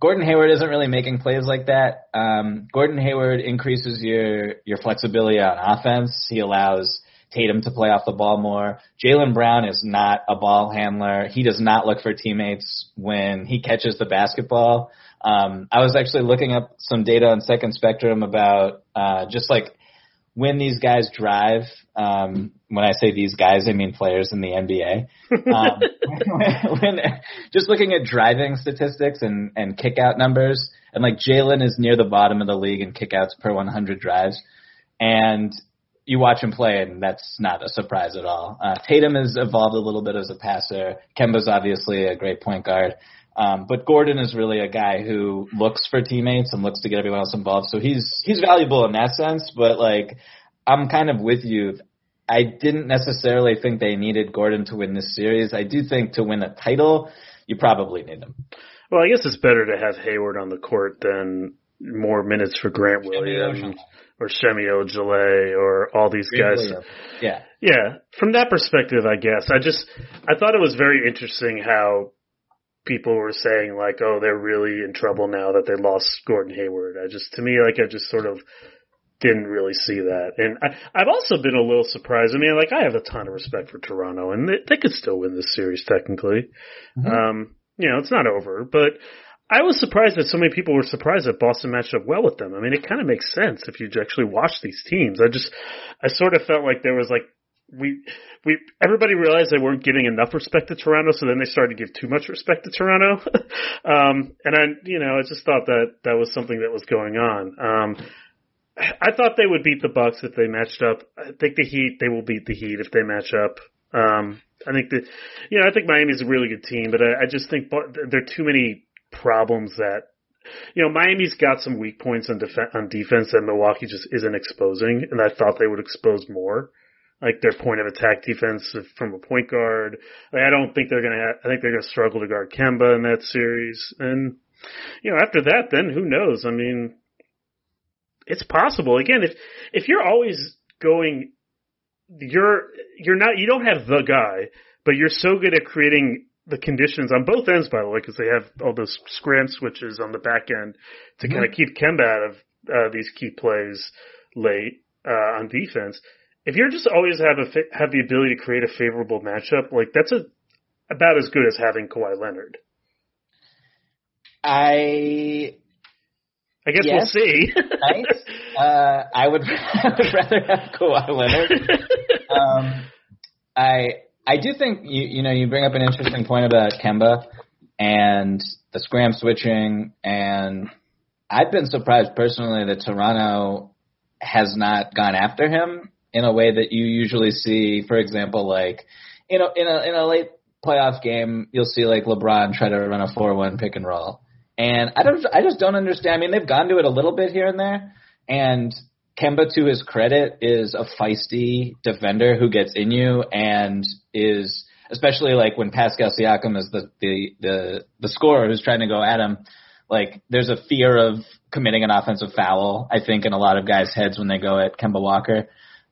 Gordon Hayward isn't really making plays like that. Um, Gordon Hayward increases your your flexibility on offense. He allows Tatum to play off the ball more. Jaylen Brown is not a ball handler. He does not look for teammates when he catches the basketball. Um, I was actually looking up some data on Second Spectrum about uh, just like when these guys drive. Um, when I say these guys, I mean players in the NBA. Um, when, just looking at driving statistics and and kickout numbers, and like Jaylen is near the bottom of the league in kickouts per 100 drives, and you watch him play, and that's not a surprise at all. Uh, Tatum has evolved a little bit as a passer. Kemba's obviously a great point guard. Um, but Gordon is really a guy who looks for teammates and looks to get everyone else involved. So he's he's valuable in that sense. But like, I'm kind of with you. I didn't necessarily think they needed Gordon to win this series. I do think to win a title, you probably need him. Well, I guess it's better to have Hayward on the court than more minutes for Grant Williams or Semi Ojeleye or all these guys. Yeah. Yeah. From that perspective, I guess I just I thought it was very interesting how people were saying like, oh, they're really in trouble now that they lost Gordon Hayward. I just, to me, like, I just sort of didn't really see that. And I, I've also been a little surprised. I mean, like, I have a ton of respect for Toronto, and they, they could still win this series technically. Mm-hmm. Um, you know, it's not over, but I was surprised that so many people were surprised that Boston matched up well with them. I mean, it kind of makes sense if you actually watch these teams. I just, I sort of felt like there was like we we everybody realized they weren't giving enough respect to Toronto, so then they started to give too much respect to Toronto. um, and I, you know, I just thought that that was something that was going on. Um, I thought they would beat the Bucks if they matched up. I think the Heat they will beat the Heat if they match up. Um, I think that, you know, I think Miami's a really good team, but I, I just think there are too many problems that you know, Miami's got some weak points on, def- on defense that Milwaukee just isn't exposing, and I thought they would expose more like their point of attack defense from a point guard. Like, I don't think they're gonna. I think they're gonna struggle to guard Kemba in that series. And you know, after that, then who knows? I mean, it's possible. Again, if if you're always going, you're you're not you don't have the guy, but you're so good at creating the conditions on both ends, by the way, because they have all those scram switches on the back end to mm-hmm. kind of keep Kemba out of uh, these key plays late uh, on defense. If you're just always have a have the ability to create a favorable matchup, like that's a about as good as having Kawhi Leonard. I I guess yes, we'll see. nice. Uh, I would I would rather have Kawhi Leonard. um, I I do think you you know you bring up an interesting point about Kemba and the scram switching, and I've been surprised personally that Toronto has not gone after him in a way that you usually see. For example, like you know in a in a late playoff game, you'll see like LeBron try to run a four one pick and roll, and I don't I just don't understand. I mean, they've gone to it a little bit here and there, and Kemba, to his credit, is a feisty defender who gets in you and is especially like when Pascal Siakam is the the the, the scorer who's trying to go at him. Like there's a fear of committing an offensive foul. I think in a lot of guys' heads when they go at Kemba Walker.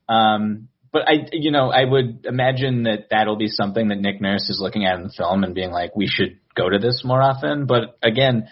Um, but I, you know, I would imagine that that'll be something that Nick Nurse is looking at in the film and being like, we should go to this more often. But again,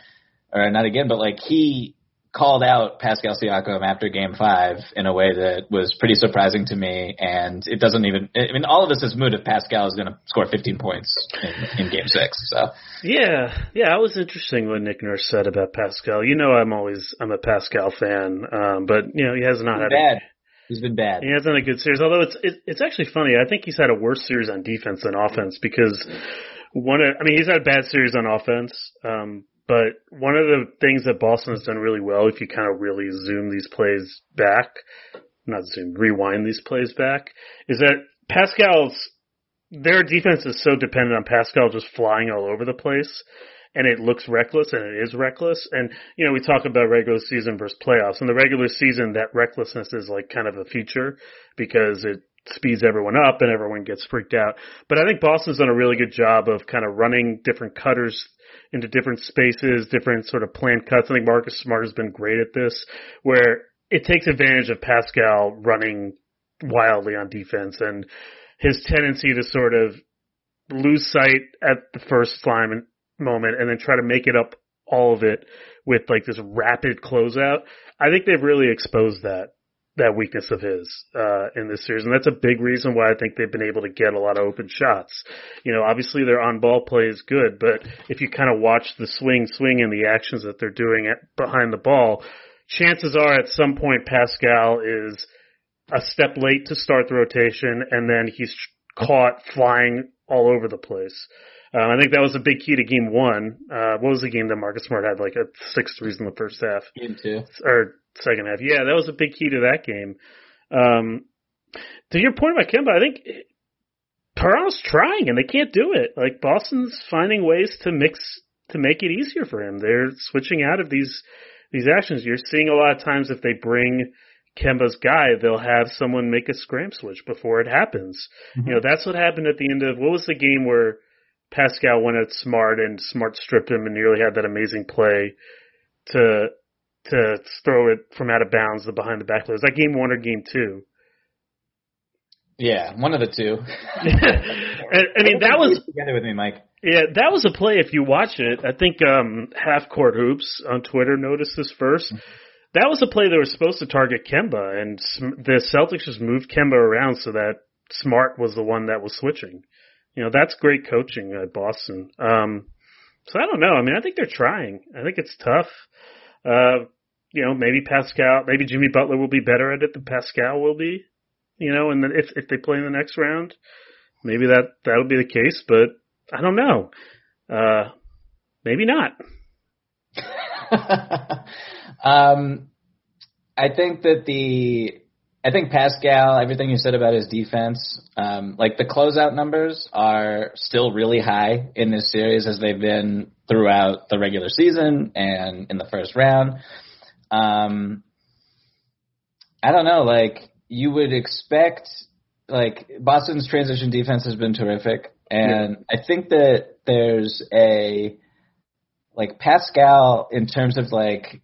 or not again, but like he called out Pascal Siakam after Game Five in a way that was pretty surprising to me, and it doesn't even. I mean, all of us is moot if Pascal is going to score 15 points in, in, Game Six. So yeah, yeah, it was interesting what Nick Nurse said about Pascal. You know, I'm always I'm a Pascal fan, um, but you know he has not had bad. A, he's been bad. He hasn't had a good series. Although it's it, it's actually funny. I think he's had a worse series on defense than offense because one. Of, I mean, he's had a bad series on offense. Um, but one of the things that Boston has done really well, if you kind of really zoom these plays back, not zoom, rewind these plays back, is that Pascal's, their defense is so dependent on Pascal just flying all over the place. And it looks reckless, and it is reckless. And you know, we talk about regular season versus playoffs. In the regular season, that recklessness is like kind of a feature because it speeds everyone up and everyone gets freaked out. But I think Boston's done a really good job of kind of running different cutters into different spaces, different sort of planned cuts. I think Marcus Smart has been great at this, where it takes advantage of Pascal running wildly on defense and his tendency to sort of lose sight at the first line moment and then try to make it up all of it with like this rapid closeout. I think they've really exposed that that weakness of his uh, in this series, and that's a big reason why I think they've been able to get a lot of open shots. You know, obviously their on-ball play is good, but if you kind of watch the swing, swing, and the actions that they're doing at, behind the ball, chances are at some point Pascal is a step late to start the rotation, and then he's caught flying all over the place. Um, I think that was a big key to game one. Uh, what was the game that Marcus Smart had like a six threes in the first half? Game two. Or second half. Yeah, that was a big key to that game. Um, to your point about Kemba, I think Toronto's trying and they can't do it. Like Boston's finding ways to mix to make it easier for him. They're switching out of these these actions. You're seeing a lot of times if they bring Kemba's guy, they'll have someone make a scram switch before it happens. Mm-hmm. You know, that's what happened at the end of what was the game where Pascal went at Smart and Smart stripped him and nearly had that amazing play to to throw it from out of bounds the behind the back. Was that game one or game two? Yeah, one of the two. I mean, that was together with me, Mike. Yeah, that was a play. If you watch it, I think um, Half Court Hoops on Twitter noticed this 1st mm-hmm. That was a play that was supposed to target Kemba, and the Celtics just moved Kemba around so that Smart was the one that was switching. You know, that's great coaching at Boston. Um, so I don't know. I mean, I think they're trying. I think it's tough. Uh, you know, maybe Pascal, maybe Jimmy Butler will be better at it than Pascal will be. You know, and then if if they play in the next round, maybe that that'll be the case. But I don't know. Uh, maybe not. um, I think that the I think Pascal, everything you said about his defense, um, like the closeout numbers are still really high in this series as they've been throughout the regular season and in the first round. Um, I don't know, like you would expect, like Boston's transition defense has been terrific, and yeah. I think that there's a like Pascal in terms of like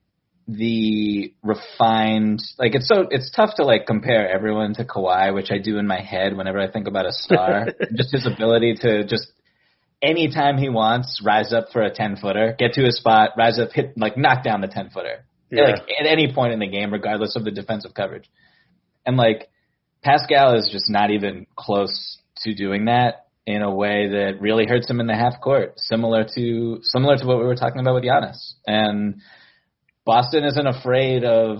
the refined like it's so it's tough to like compare everyone to Kawhi, which I do in my head whenever I think about a star. just his ability to just anytime he wants, rise up for a ten footer, get to his spot, rise up, hit like knock down the ten footer. Yeah. Like at any point in the game, regardless of the defensive coverage. And like Pascal is just not even close to doing that in a way that really hurts him in the half court, similar to similar to what we were talking about with Giannis. And Boston isn't afraid of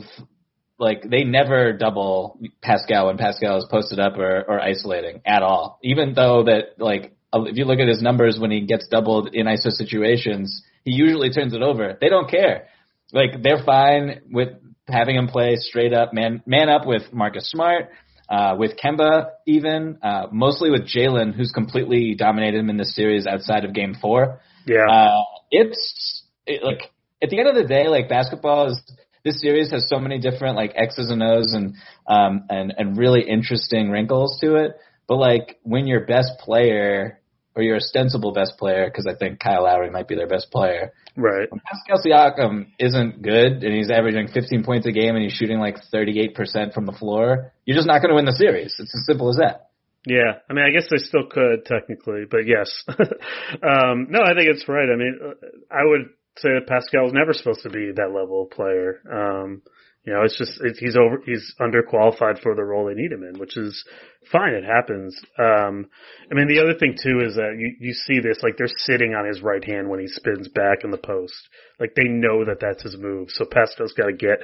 like they never double Pascal when Pascal is posted up or, or isolating at all. Even though that like if you look at his numbers when he gets doubled in ISO situations, he usually turns it over. They don't care. Like they're fine with having him play straight up man man up with Marcus Smart, uh, with Kemba even, uh, mostly with Jaylen, who's completely dominated him in this series outside of Game Four. Yeah, Uh, it's it, like at the end of the day, like basketball is this series has so many different like X's and O's and um and and really interesting wrinkles to it. But like when your best player or your ostensible best player, because I think Kyle Lowry might be their best player, right. when Pascal Siakam isn't good and he's averaging 15 points a game and he's shooting like 38% from the floor, you're just not going to win the series. It's as simple as that. Yeah, I mean, I guess they still could technically, but yes. um, no, I think it's right. I mean, uh, I would say that Pascal was never supposed to be that level of player. Um, you know, it's just he's over he's underqualified for the role they need him in, which is fine. It happens. Um, I mean, the other thing too is that you you see this like they're sitting on his right hand when he spins back in the post. Like they know that that's his move. So Pascal's got to get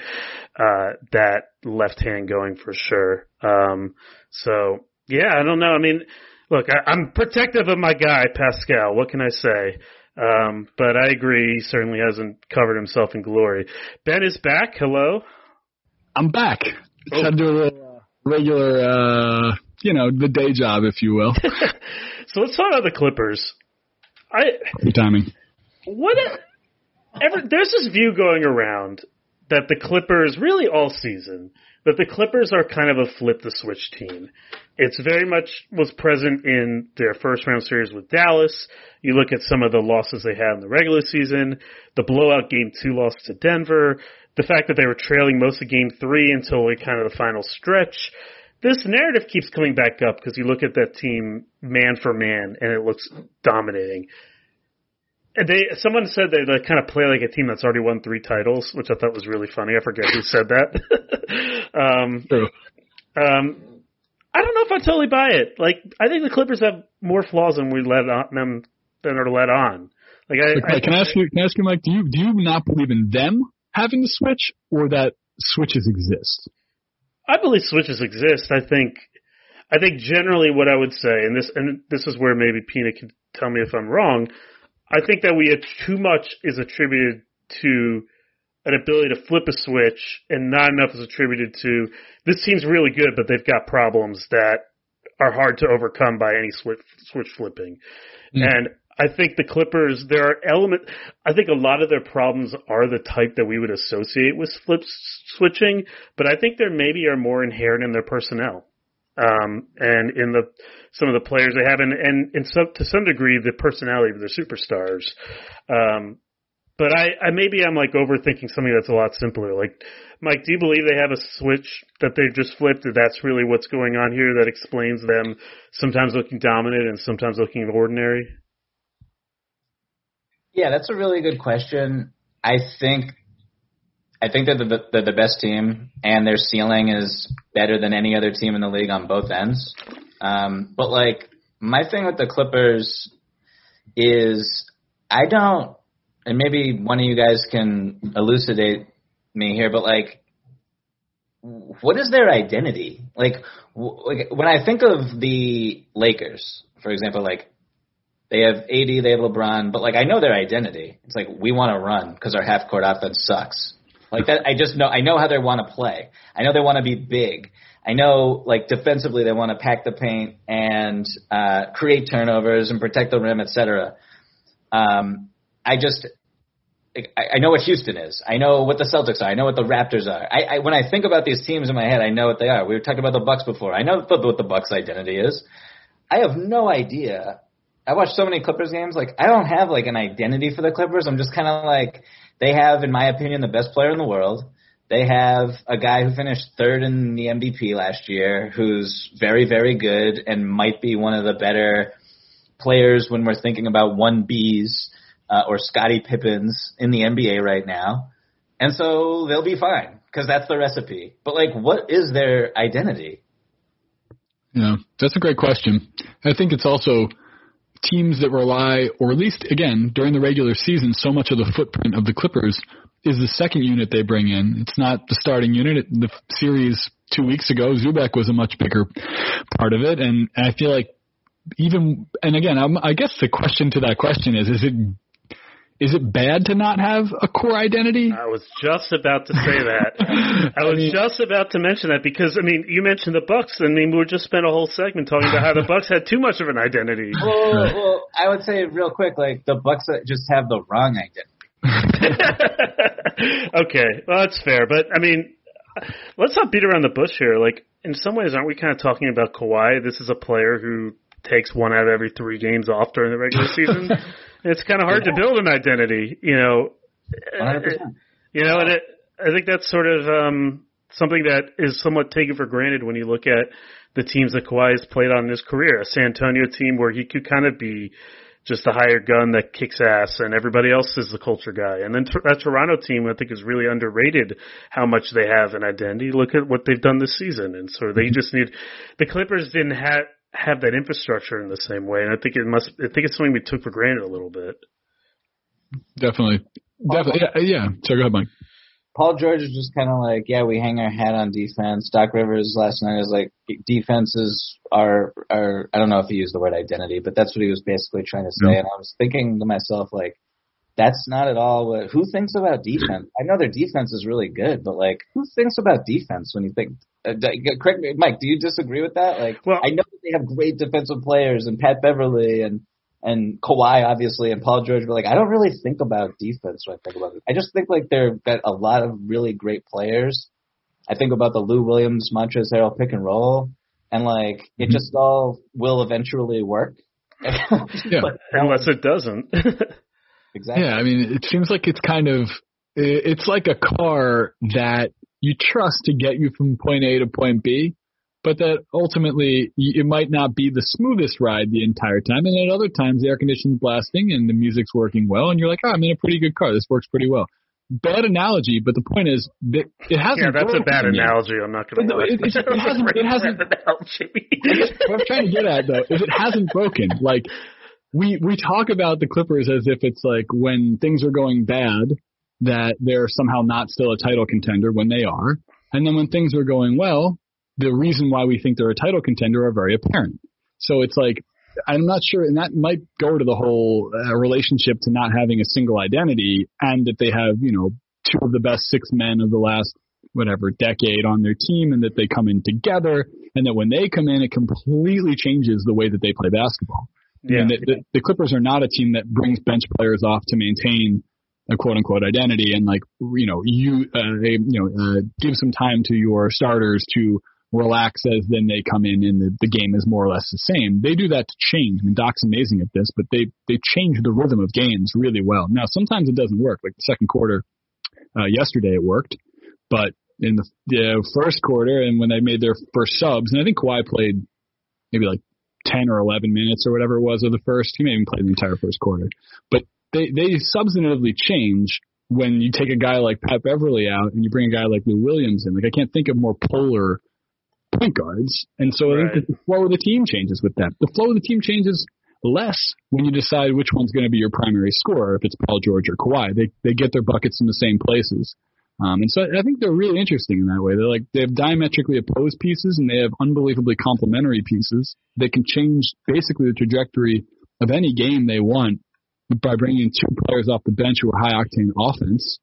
uh, that left hand going for sure. Um, so yeah, I don't know. I mean, look, I, I'm protective of my guy Pascal. What can I say? Um, but I agree. He certainly hasn't covered himself in glory. Ben is back. Hello. I'm back. Had to do a little uh, regular, uh, you know, the day job, if you will. So let's talk about the Clippers. I Good timing. what a, ever there's this view going around that the Clippers really all season that the Clippers are kind of a flip the switch team. It's very much was present in their first round series with Dallas. You look at some of the losses they had in the regular season, the blowout game two loss to Denver, the fact that they were trailing most of game three until like kind of the final stretch. This narrative keeps coming back up because you look at that team man for man and it looks dominating. They someone said they, they kind of play like a team that's already won three titles, which I thought was really funny. I forget who said that. um, True. um, I don't know if I totally buy it. Like, I think the Clippers have more flaws than we let on, them than are let on. Like, I, Okay, can I ask you? Can I ask you, Mike? Do you do you not believe in them having the switch, or that switches exist? I believe switches exist. I think, I think generally what I would say, and this, and this is where maybe Pina can tell me if I'm wrong. I think that we too much is attributed to an ability to flip a switch, and not enough is attributed to this team's really good, but they've got problems that are hard to overcome by any switch switch flipping. Mm. And I think the Clippers, there are element. I think a lot of their problems are the type that we would associate with flip switching, but I think there maybe are more inherent in their personnel, um, and in the some of the players they have, and and some to some degree the personality of their superstars. Um, but I, I maybe I'm like overthinking something that's a lot simpler. Like, Mike, do you believe they have a switch that they've just flipped? That that's really what's going on here that explains them sometimes looking dominant and sometimes looking ordinary? Yeah, that's a really good question. I think I think they're the, they're the best team, and their ceiling is better than any other team in the league on both ends. Um, but like my thing with the Clippers is I don't, and maybe one of you guys can elucidate me here, but like, what is their identity? Like, w- like when I think of the Lakers, for example, like they have AD, they have LeBron, but like I know their identity. It's like we want to run because our half court offense sucks. Like that, I just know. I know how they want to play. I know they want to be big. I know, like defensively, they want to pack the paint and uh, create turnovers and protect the rim, etc. Um, I just, I, I know what Houston is. I know what the Celtics are. I know what the Raptors are. I, I when I think about these teams in my head, I know what they are. We were talking about the Bucks before. I know what the Bucks' identity is. I have no idea I watch so many Clippers games. Like I don't have like an identity for the Clippers. I'm just kind of like they have, in my opinion, the best player in the world. They have a guy who finished third in the MVP last year, who's very, very good and might be one of the better players when we're thinking about one Bs uh, or Scottie Pippens in the NBA right now. And so they'll be fine because that's the recipe. But like, what is their identity? Yeah, that's a great question. I think it's also teams that rely, or at least again during the regular season, so much of the footprint of the Clippers is the second unit they bring in. It's not the starting unit. The series two weeks ago, Zubac was a much bigger part of it, and I feel like even and again, I'm, I guess the question to that question is: Is it is it bad to not have a core identity? I was just about to say that. I was mean, just about to mention that because I mean, you mentioned the Bucks. And I mean, we just spent a whole segment talking about how the Bucks had too much of an identity. Well, well, I would say real quick, like the Bucks just have the wrong identity. okay, well that's fair, but I mean, let's not beat around the bush here. Like in some ways, aren't we kind of talking about Kawhi? This is a player who takes one out of every three games off during the regular season. it's kind of hard yeah. to build an identity, you know. 100%. You know, and it, I think that's sort of um, something that is somewhat taken for granted when you look at the teams that Kawhi has played on in his career. A San Antonio team where he could kind of be just a hired gun that kicks ass, and everybody else is the culture guy. And then that Toronto team, I think, is really underrated how much they have an identity. Look at what they've done this season, and so they just need. The Clippers didn't have have that infrastructure in the same way, and I think it must. I think it's something we took for granted a little bit. Definitely, definitely, yeah. yeah. So go ahead, Mike. Paul George is just kind of like, yeah, we hang our hat on defense. Doc Rivers last night is like, defenses are are. I don't know if he used the word identity, but that's what he was basically trying to say. And I was thinking to myself, like, that's not at all what. Who thinks about defense? I know their defense is really good, but like, who thinks about defense when you think? Uh, correct me, Mike. Do you disagree with that? Like, well, I know that they have great defensive players and Pat Beverley and and Kawhi obviously and Paul George, but like I don't really think about defense when I think about it. I just think like they've got a lot of really great players. I think about the Lou Williams, Montrezl Harrell pick and roll, and like it mm-hmm. just all will eventually work. yeah. but, unless it doesn't. exactly. Yeah, I mean, it seems like it's kind of it's like a car that you trust to get you from point A to point B, but that ultimately it might not be the smoothest ride the entire time. And at other times, the air conditioning's blasting and the music's working well, and you're like, oh, I'm in a pretty good car. This works pretty well. Bad analogy, but the point is that it hasn't. Broken. Yeah, that's a bad analogy. I'm not going to. No, it, it, it hasn't. It hasn't. what I'm trying to get at though is it hasn't broken. Like we we talk about the Clippers as if it's like when things are going bad that they're somehow not still a title contender when they are, and then when things are going well, the reason why we think they're a title contender are very apparent. So it's like I'm not sure, and that might go to the whole uh, relationship to not having a single identity, and that they have you know two of the best six men of the last whatever decade on their team, and that they come in together, and that when they come in, it completely changes the way that they play basketball. Yeah. And the, the, the Clippers are not a team that brings bench players off to maintain a quote unquote identity and like you know you uh, you know uh, give some time to your starters to relax as then they come in and the, the game is more or less the same. They do that to change. I mean, Doc's amazing at this, but they they change the rhythm of games really well. Now sometimes it doesn't work. Like the second quarter uh, yesterday, it worked, but in the, the first quarter and when they made their first subs, and I think Kawhi played maybe like 10 or 11 minutes or whatever it was of the first. He may even play the entire first quarter. But they, they substantively change when you take a guy like Pat Beverley out and you bring a guy like Lou Williams in. Like, I can't think of more polar point guards. And so right. I think the flow of the team changes with that. The flow of the team changes less when you decide which one's going to be your primary scorer, if it's Paul George or Kawhi. They, they get their buckets in the same places. Um, and so I think they're really interesting in that way. They're like they have diametrically opposed pieces and they have unbelievably complementary pieces that can change basically the trajectory of any game they want by bringing two players off the bench who are high octane offense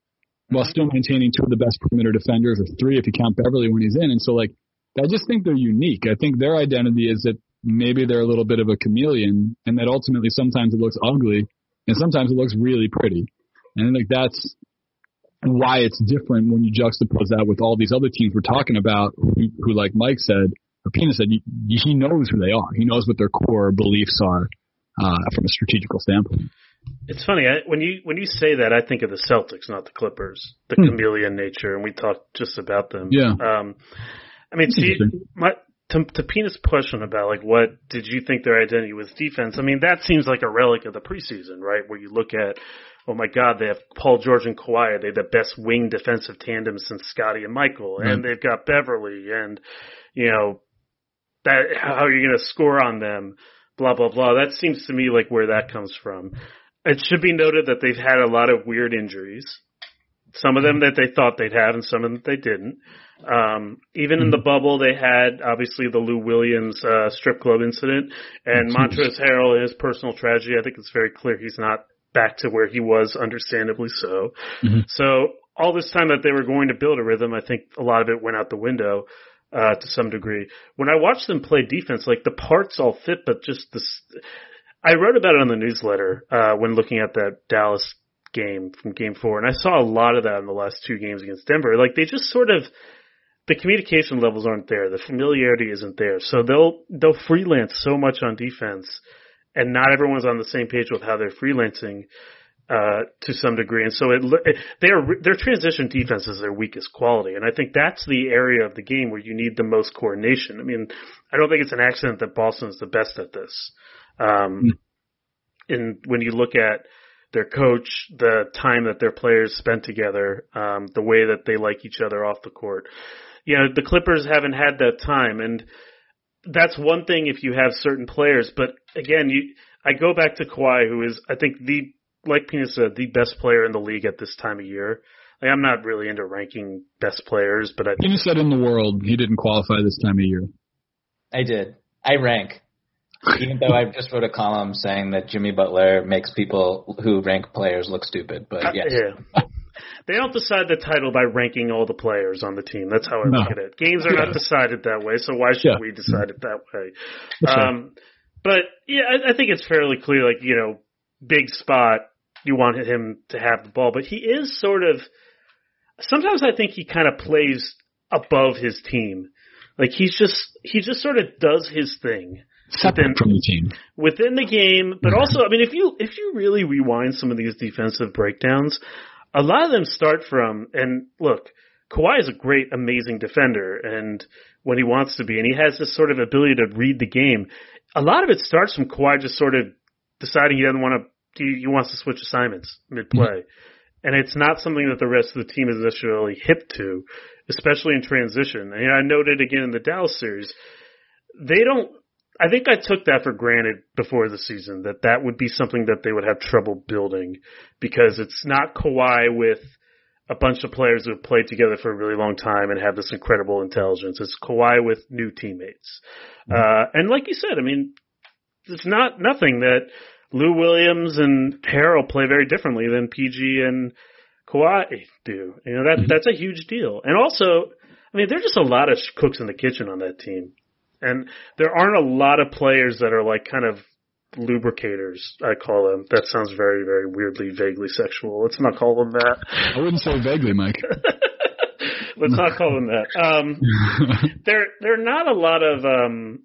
while still maintaining two of the best perimeter defenders or three if you count Beverley when he's in. And so like I just think they're unique. I think their identity is that maybe they're a little bit of a chameleon and that ultimately sometimes it looks ugly and sometimes it looks really pretty. And think that's why it's different when you juxtapose that with all these other teams we're talking about, who, who like Mike said, or Pina said, he knows who they are. He knows what their core beliefs are. uh, from a strategical standpoint. It's funny I, when you when you say that I think of the Celtics, not the Clippers, the hmm. chameleon nature, and we talked just about them. Yeah. Um, I mean, see, my, to, to Pina's question about like what did you think their identity was defense? I mean, that seems like a relic of the preseason, right? Where you look at, oh my God, they have Paul George and Kawhi. They have the best wing defensive tandem since Scottie and Michael, mm-hmm. and they've got Beverley, and you know that how are you going to score on them? Blah blah blah. That seems to me like where that comes from. It should be noted that they've had a lot of weird injuries. Some of them that they thought they'd have, and some of them that they didn't. Um, even in the mm-hmm. bubble, they had obviously the Lou Williams uh, strip club incident and Montrezl Harrell, his personal tragedy. I think it's very clear he's not back to where he was, understandably so. Mm-hmm. So all this time that they were going to build a rhythm, I think a lot of it went out the window uh, to some degree. When I watched them play defense, like the parts all fit, but just this. I wrote about it on the newsletter uh, when looking at that Dallas game from Game Four, and I saw a lot of that in the last two games against Denver. Like they just sort of the communication levels aren't there. The familiarity isn't there. So they'll they'll freelance so much on defense, and not everyone's on the same page with how they're freelancing uh, to some degree. And so it, it their their transition defense is their weakest quality, and I think that's the area of the game where you need the most coordination. I mean, I don't think it's an accident that Boston is the best at this. Um, mm. And when you look at their coach, the time that their players spent together, um, the way that they like each other off the court you know, the Clippers haven't had that time and that's one thing if you have certain players, but again, you, I go back to Kawhi, who is, I think the, like Pina said, the best player in the league at this time of year. Like, I'm not really into ranking best players, but I. Pina said in the world he didn't qualify this time of year. I did. I rank. Even though I just wrote a column saying that Jimmy Butler makes people who rank players look stupid, but uh, yes. Uh, yeah. They don't decide the title by ranking all the players on the team. That's how I no. look at it. Games are yeah. not decided that way, so why should yeah. we decide it that way? Um, but yeah, I, I think it's fairly clear. Like you know, big spot. You want him to have the ball, but he is sort of. Sometimes I think he kind of plays above his team. Like he's just he just sort of does his thing separate within, from the team within the game. But also, I mean, if you if you really rewind some of these defensive breakdowns, a lot of them start from, and look, Kawhi is a great, amazing defender, and when he wants to be, and he has this sort of ability to read the game. A lot of it starts from Kawhi just sort of deciding he doesn't want to, he, he wants to switch assignments mid play. Mm-hmm. And it's not something that the rest of the team is necessarily hip to, especially in transition. And I noted again in the Dallas series, they don't I think I took that for granted before the season that that would be something that they would have trouble building because it's not Kawhi with a bunch of players who have played together for a really long time and have this incredible intelligence. It's Kawhi with new teammates. Mm-hmm. Uh, and like you said, I mean, it's not nothing that Lou Williams and Harrell play very differently than PG and Kawhi do. You know, that, mm-hmm. that's a huge deal. And also, I mean, there's just a lot of cooks in the kitchen on that team. And there aren't a lot of players that are like kind of lubricators, I call them. That sounds very, very weirdly, vaguely sexual. Let's not call them that. I wouldn't say vaguely, Mike. Let's not call them that. Um, there, there are not a lot of. Um,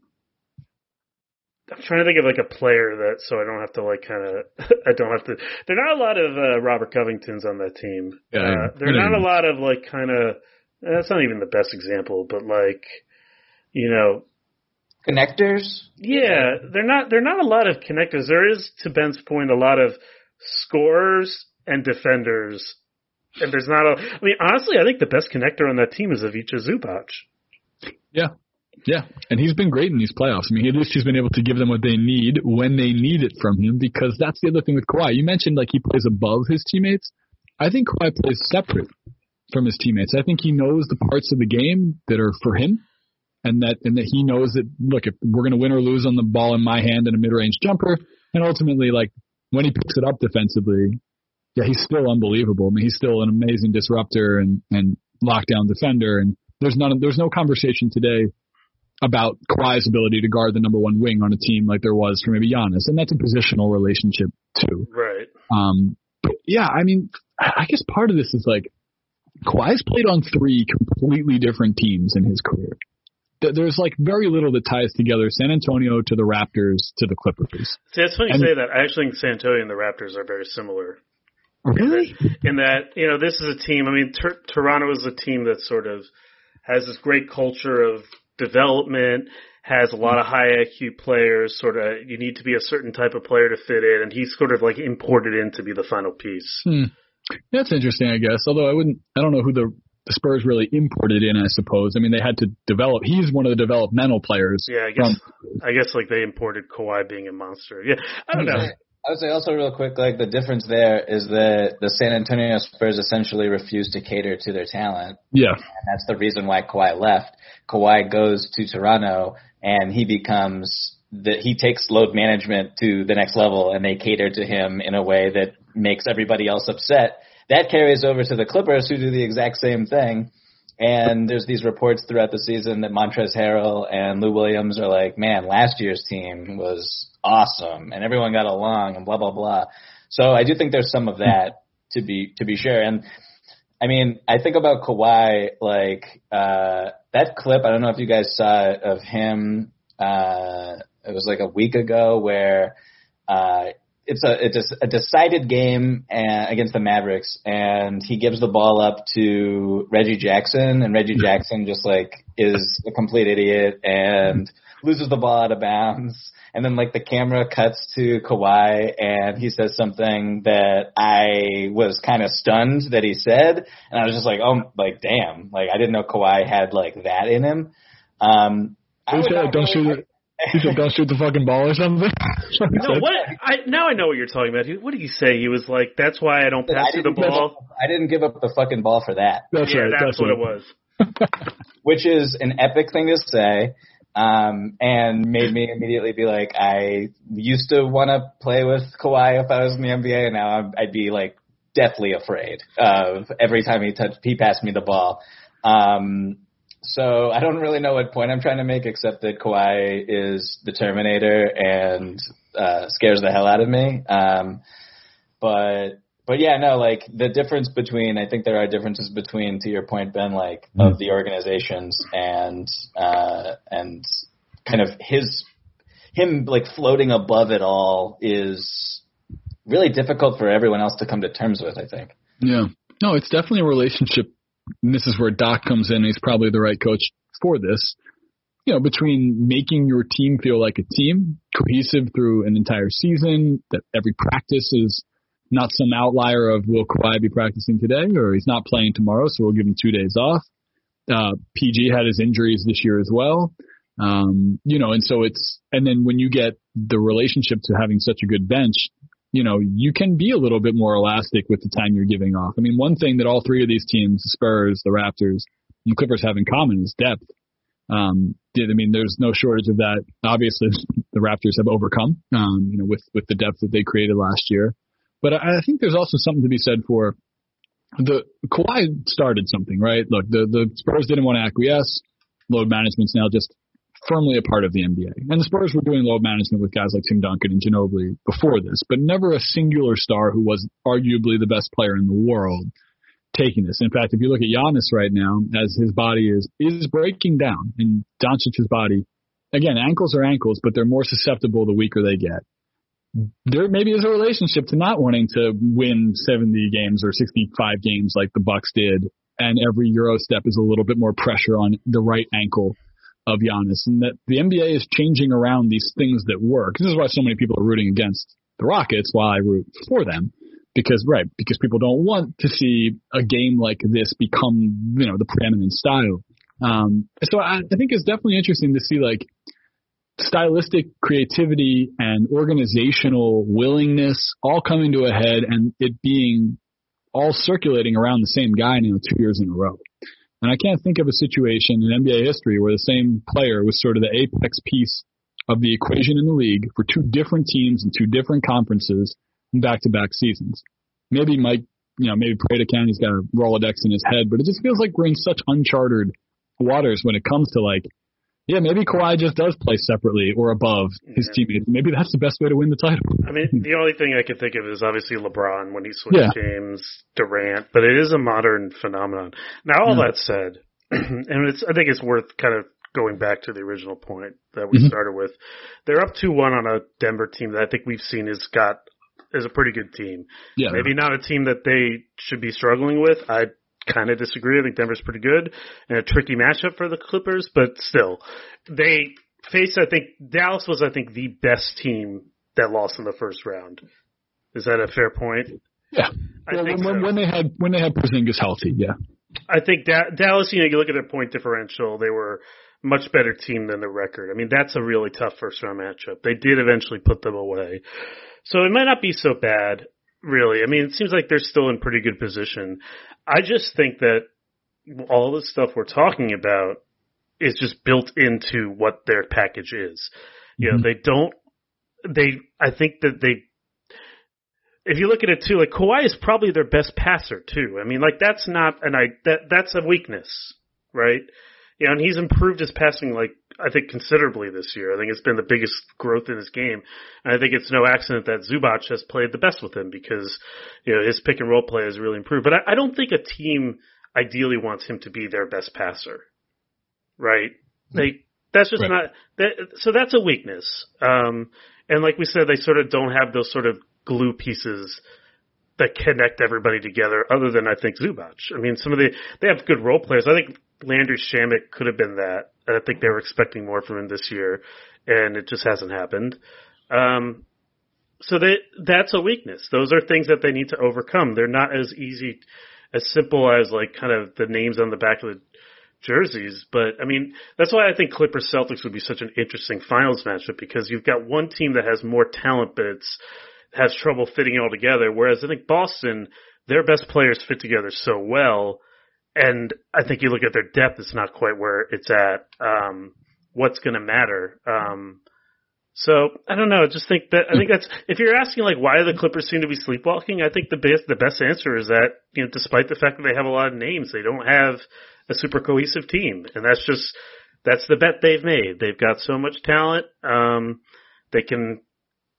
I'm trying to think of like a player that, so I don't have to like kind of, I don't have to. There are not a lot of uh, Robert Covingtons on that team. Yeah, uh, there are not a lot of like kind of. That's not even the best example, but like, you know, connectors. Yeah, they're not. They're not a lot of connectors. There is, to Ben's point, a lot of scorers and defenders. And there's not a. I mean, honestly, I think the best connector on that team is Ivica Zubac. Yeah, yeah, and he's been great in these playoffs. I mean, at least he's been able to give them what they need when they need it from him. Because that's the other thing with Kawhi. You mentioned like he plays above his teammates. I think Kawhi plays separate from his teammates. I think he knows the parts of the game that are for him and that and that he knows that look if we're going to win or lose on the ball in my hand in a mid-range jumper and ultimately like when he picks it up defensively yeah he's still unbelievable. I mean he's still an amazing disruptor and and lockdown defender and there's none there's no conversation today about Kawhi's ability to guard the number one wing on a team like there was for maybe Giannis and that's a positional relationship too. Right. Um but yeah I mean I guess part of this is like Kawhi's played on three completely different teams in his career there's like very little that ties together San Antonio to the Raptors to the Clippers. See, it's funny you say that. I actually think San Antonio and the Raptors are very similar Really? in that you know this is a team. I mean, Tor- Toronto is a team that sort of has this great culture of development, has a lot of high IQ players. Sort of, you need to be a certain type of player to fit in, and he's sort of like imported in to be the final piece. Hmm. That's interesting, I guess. Although I wouldn't, I don't know who the, the Spurs really imported in. I suppose. I mean, they had to develop. He's one of the developmental players. Yeah, I guess. I guess like they imported Kawhi being a monster. Yeah, I don't know. I would say also real quick, like the difference there is that the San Antonio Spurs essentially refused to cater to their talent, Yeah. and that's the reason why Kawhi left. Kawhi goes to Toronto, and he becomes that he takes load management to the next level, and they cater to him in a way that makes everybody else upset. That carries over to the Clippers, who do the exact same thing. And there's these reports throughout the season that Montrezl Harrell and Lou Williams are like, man, last year's team was awesome and everyone got along and blah blah blah. So I do think there's some of that to be to be sure. And I mean, I think about Kawhi like uh that clip. I don't know if you guys saw it of him. Uh, it was like a week ago where uh, it's a it's a, a decided game uh, against the Mavericks, and he gives the ball up to Reggie Jackson, and Reggie Jackson just like is a complete idiot and loses the ball out of bounds. And then like the camera cuts to Kawhi and he says something that I was kind of stunned that he said. And I was just like, oh, like, damn. Like I didn't know Kawhi had like that in him. Um, I don't, shoot it. He said, don't shoot the fucking ball or something. No, what? I now I know what you're talking about. He- What did he say? He was like, "That's why I don't pass you the ball." up- I didn't give up the fucking ball for that. That's yeah, right. that's what it was. which is an epic thing to say, um, and made me immediately be like, I used to want to play with Kawhi if I was in the NBA, and now I'm- I'd be like deathly afraid of every time he touched, he passed me the ball. Um, so I don't really know what point I'm trying to make, except that Kawhi is the Terminator and uh, scares the hell out of me. Um, but but yeah, no, like the difference between I think there are differences between to your point, Ben, like of the organizations and uh and kind of his him like floating above it all is really difficult for everyone else to come to terms with, I think. Yeah. No, it's definitely a relationship. And this is where Doc comes in. He's probably the right coach for this. You know, between making your team feel like a team, cohesive through an entire season, that every practice is not some outlier of will Kawhi be practicing today or he's not playing tomorrow, so we'll give him two days off. Uh, PG had his injuries this year as well. Um, you know, and so it's, and then when you get the relationship to having such a good bench, you know, you can be a little bit more elastic with the time you're giving off. I mean, one thing that all three of these teams, the Spurs, the Raptors, and the Clippers have in common is depth. Um, I mean there's no shortage of that. Obviously, the Raptors have overcome, um, you know, with with the depth that they created last year. But I, I think there's also something to be said for the Kawhi started something, right? Look, the the Spurs didn't want to acquiesce. Load management's now just firmly a part of the NBA. And the Spurs were doing load management with guys like Tim Duncan and Ginobili before this, but never a singular star who was arguably the best player in the world taking this. In fact, if you look at Giannis right now, as his body is is breaking down, and Doncic's body, again, ankles are ankles, but they're more susceptible the weaker they get. There maybe is a relationship to not wanting to win 70 games or 65 games like the Bucks did, and every Euro step is a little bit more pressure on the right ankle of Giannis, and that the NBA is changing around these things that work. This is why so many people are rooting against the Rockets, while I root for them because right because people don't want to see a game like this become you know the preeminent style um so I, I think it's definitely interesting to see like stylistic creativity and organizational willingness all coming to a head and it being all circulating around the same guy you now two years in a row and i can't think of a situation in nba history where the same player was sort of the apex piece of the equation in the league for two different teams and two different conferences in back to back seasons. Maybe Mike, you know, maybe Prada he's got a Rolodex in his head, but it just feels like we're in such uncharted waters when it comes to like, yeah, maybe Kawhi just does play separately or above his teammates. Maybe that's the best way to win the title. I mean, the only thing I can think of is obviously LeBron when he switched Yeah. games, Durant, but it is a modern phenomenon. Now, all Yeah. that said, and it's I think it's worth kind of going back to the original point that we mm-hmm. started with. They're up 2-1 on a Denver team that I think we've seen has got is a pretty good team. Yeah. Maybe not a team that they should be struggling with. I kind of disagree. I think Denver's pretty good and a tricky matchup for the Clippers, but still, they face. I think Dallas was, I think, the best team that lost in the first round. Is that a fair point? Yeah. I well, when, so. when, they had when they had Porzingis healthy, yeah. I think da- Dallas. You know, you look at their point differential; they were much better team than the record. I mean, that's a really tough first round matchup. They did eventually put them away. So it might not be so bad, really. I mean, it seems like they're still in pretty good position. I just think that all the stuff we're talking about is just built into what their package is. You know, mm-hmm. they don't, they, I think that they, if you look at it too, like Kawhi is probably their best passer too. I mean, like that's not an I that that's a weakness, right? You know, and he's improved his passing like I think considerably this year. I think it's been the biggest growth in his game. And I think it's no accident that Zubac has played the best with him because you know his pick and roll play has really improved. But I, I don't think a team ideally wants him to be their best passer, right? Like that's just right. not that. So that's a weakness. Um, and like we said, they sort of don't have those sort of glue pieces that connect everybody together other than I think Zubac. I mean, some of the, they have good role players. I think Landry Shamet could have been that. I think they were expecting more from him this year and it just hasn't happened. Um, so they, that's a weakness. Those are things that they need to overcome. They're not as easy, as simple as like kind of the names on the back of the jerseys. But I mean, that's why I think Clippers Celtics would be such an interesting finals matchup because you've got one team that has more talent, but it's, has trouble fitting it all together. Whereas I think Boston, their best players fit together so well. And I think you look at their depth, it's not quite where it's at. Um, what's going to matter? Um, so I don't know. I just think that I think that's if you're asking like why the Clippers seem to be sleepwalking, I think the best the best answer is that you know despite the fact that they have a lot of names, they don't have a super cohesive team, and that's just that's the bet they've made. They've got so much talent. Um, they can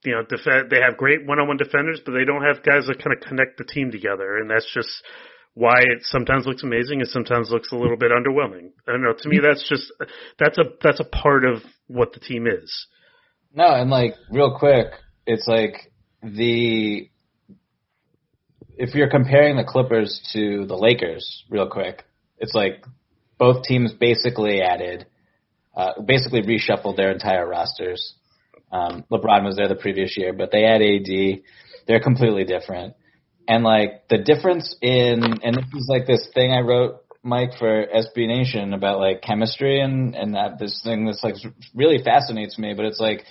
you know, defend, they have great one-on-one defenders, but they don't have guys that kind of connect the team together, and that's just why it sometimes looks amazing and sometimes looks a little bit underwhelming. I don't know. To me, that's just that's a that's a part of what the team is. No, and like real quick, it's like the if you're comparing the Clippers to the Lakers, real quick, it's like both teams basically added, uh, basically reshuffled their entire rosters um, LeBron was there the previous year, but they had AD. They're completely different. And like the difference in, and this is like this thing I wrote, Mike, for SB Nation about like chemistry and, and that this thing that's like really fascinates me, but it's like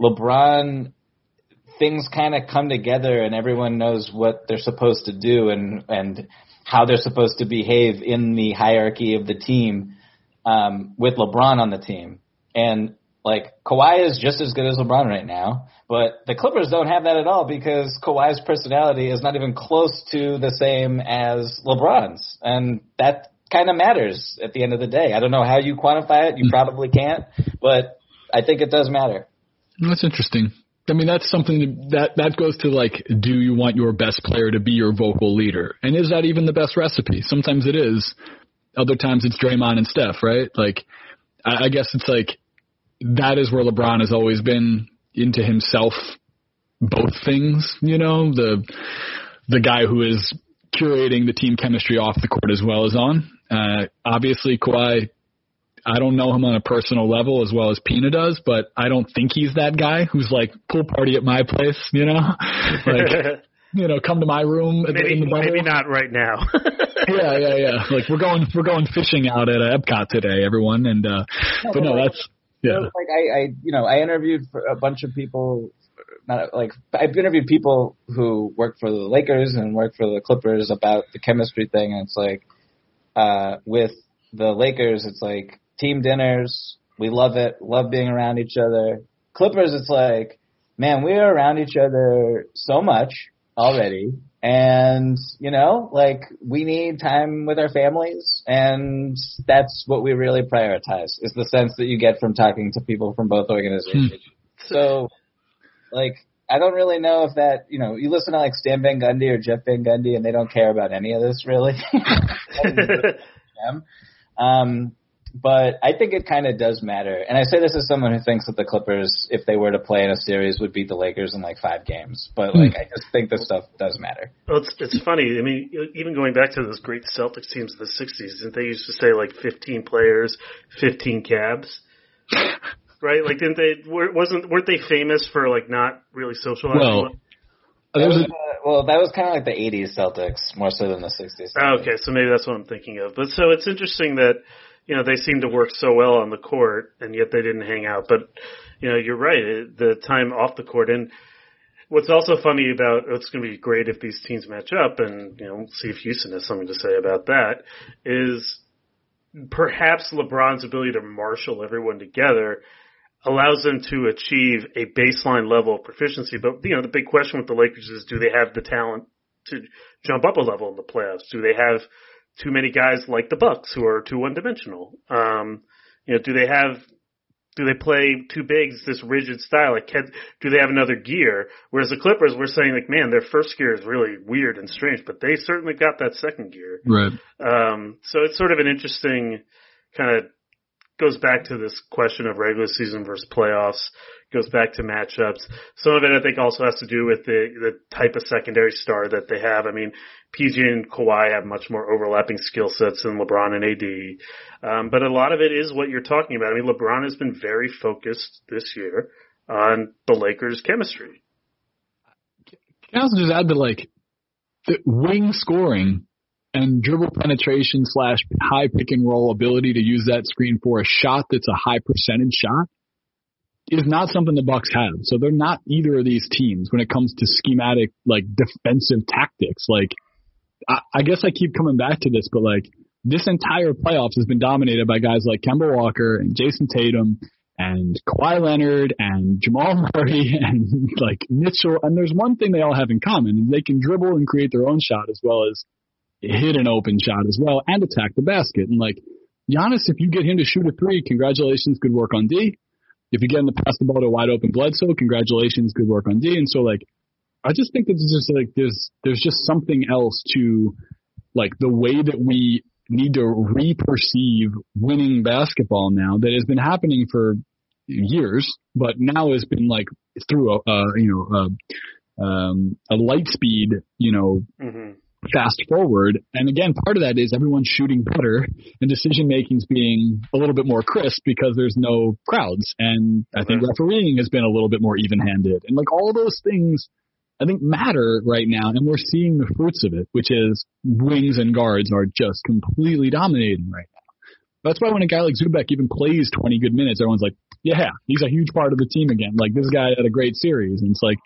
LeBron, things kind of come together and everyone knows what they're supposed to do and, and how they're supposed to behave in the hierarchy of the team, um, with LeBron on the team. And like Kawhi is just as good as LeBron right now, but the Clippers don't have that at all because Kawhi's personality is not even close to the same as LeBron's, and that kind of matters at the end of the day. I don't know how you quantify it. You mm. probably can't, but I think it does matter. That's interesting. I mean, that's something that that goes to like, do you want your best player to be your vocal leader, and is that even the best recipe? Sometimes it is. Other times it's Draymond and Steph, right? Like, I, I guess it's like that is where LeBron has always been into himself both things, you know, the the guy who is curating the team chemistry off the court as well as on. Uh, obviously, Kawhi, I don't know him on a personal level as well as Pina does, but I don't think he's that guy who's like pool party at my place, you know, like you know, come to my room maybe, in the bubble. Maybe not right now. yeah, yeah, yeah. Like we're going, we're going fishing out at Epcot today, everyone, and uh, but no, that's yeah. like I, I, you know, I interviewed for a bunch of people. Not like I've interviewed people who work for the Lakers and work for the Clippers about the chemistry thing, and it's like uh, with the Lakers, it's like team dinners. We love it. Love being around each other. Clippers, it's like, man, we are around each other so much already. And, you know, like we need time with our families and that's what we really prioritize is the sense that you get from talking to people from both organizations. Hmm. so, like, I don't really know if that, you know, you listen to like Stan Van Gundy or Jeff Van Gundy and they don't care about any of this really. um, but I think it kind of does matter. And I say this as someone who thinks that the Clippers, if they were to play in a series, would beat the Lakers in like five games. But like, I just think this stuff does matter. Well, it's it's funny. I mean, even going back to those great Celtics teams of the '60s, didn't they used to say like 15 players, 15 cabs? right? Like, didn't they? Wasn't weren't they famous for like not really socializing? Well, that was, uh, well, that was kind of like the '80s Celtics more so than the '60s. Oh, okay, so maybe that's what I'm thinking of. But so it's interesting that you know they seem to work so well on the court, and yet they didn't hang out. But you know, you're right. The time off the court, and what's also funny about it's going to be great if these teams match up, and you know, see if Houston has something to say about that. Is perhaps LeBron's ability to marshal everyone together allows them to achieve a baseline level of proficiency. But you know, the big question with the Lakers is, do they have the talent to jump up a level in the playoffs? Do they have too many guys like the Bucks who are too one dimensional? Um, you know, do they have do they play two bigs this rigid style? Like, can, do they have another gear? Whereas the Clippers, we're saying like, man, their first gear is really weird and strange, but they certainly got that second gear. Right. Um, so it's sort of an interesting kind of goes back to this question of regular season versus playoffs. Goes back to matchups. Some of it, I think, also has to do with the the type of secondary star that they have. I mean, PG and Kawhi have much more overlapping skill sets than LeBron and AD. Um, but a lot of it is what you're talking about. I mean, LeBron has been very focused this year on the Lakers' chemistry. Can I also just add that, like, the wing scoring and dribble penetration slash high pick and roll ability to use that screen for a shot that's a high percentage shot is not something the Bucks have. So they're not either of these teams when it comes to schematic like defensive tactics. Like I, I guess I keep coming back to this, but like this entire playoffs has been dominated by guys like Kemba Walker and Jayson Tatum and Kawhi Leonard and Jamal Murray and like Mitchell. And there's one thing they all have in common: they can dribble and create their own shot as well as hit an open shot as well and attack the basket. And like Giannis, if you get him to shoot a three, congratulations, good work on D. If you get him to pass the ball to wide open Bledsoe, congratulations, good work on D. And so like, I just think that there's just like there's there's just something else to like the way that we need to re-perceive winning basketball now that has been happening for years, but now has been like through a, a you know a, um, a light speed you know mm-hmm fast forward. And again, part of that is everyone's shooting better and decision making's being a little bit more crisp because there's no crowds. And I think refereeing has been a little bit more even handed. And like all those things I think matter right now and we're seeing the fruits of it, which is wings and guards are just completely dominating right now. That's why when a guy like Zubac even plays 20 good minutes, everyone's like, yeah, he's a huge part of the team again. Like this guy had a great series. And it's like,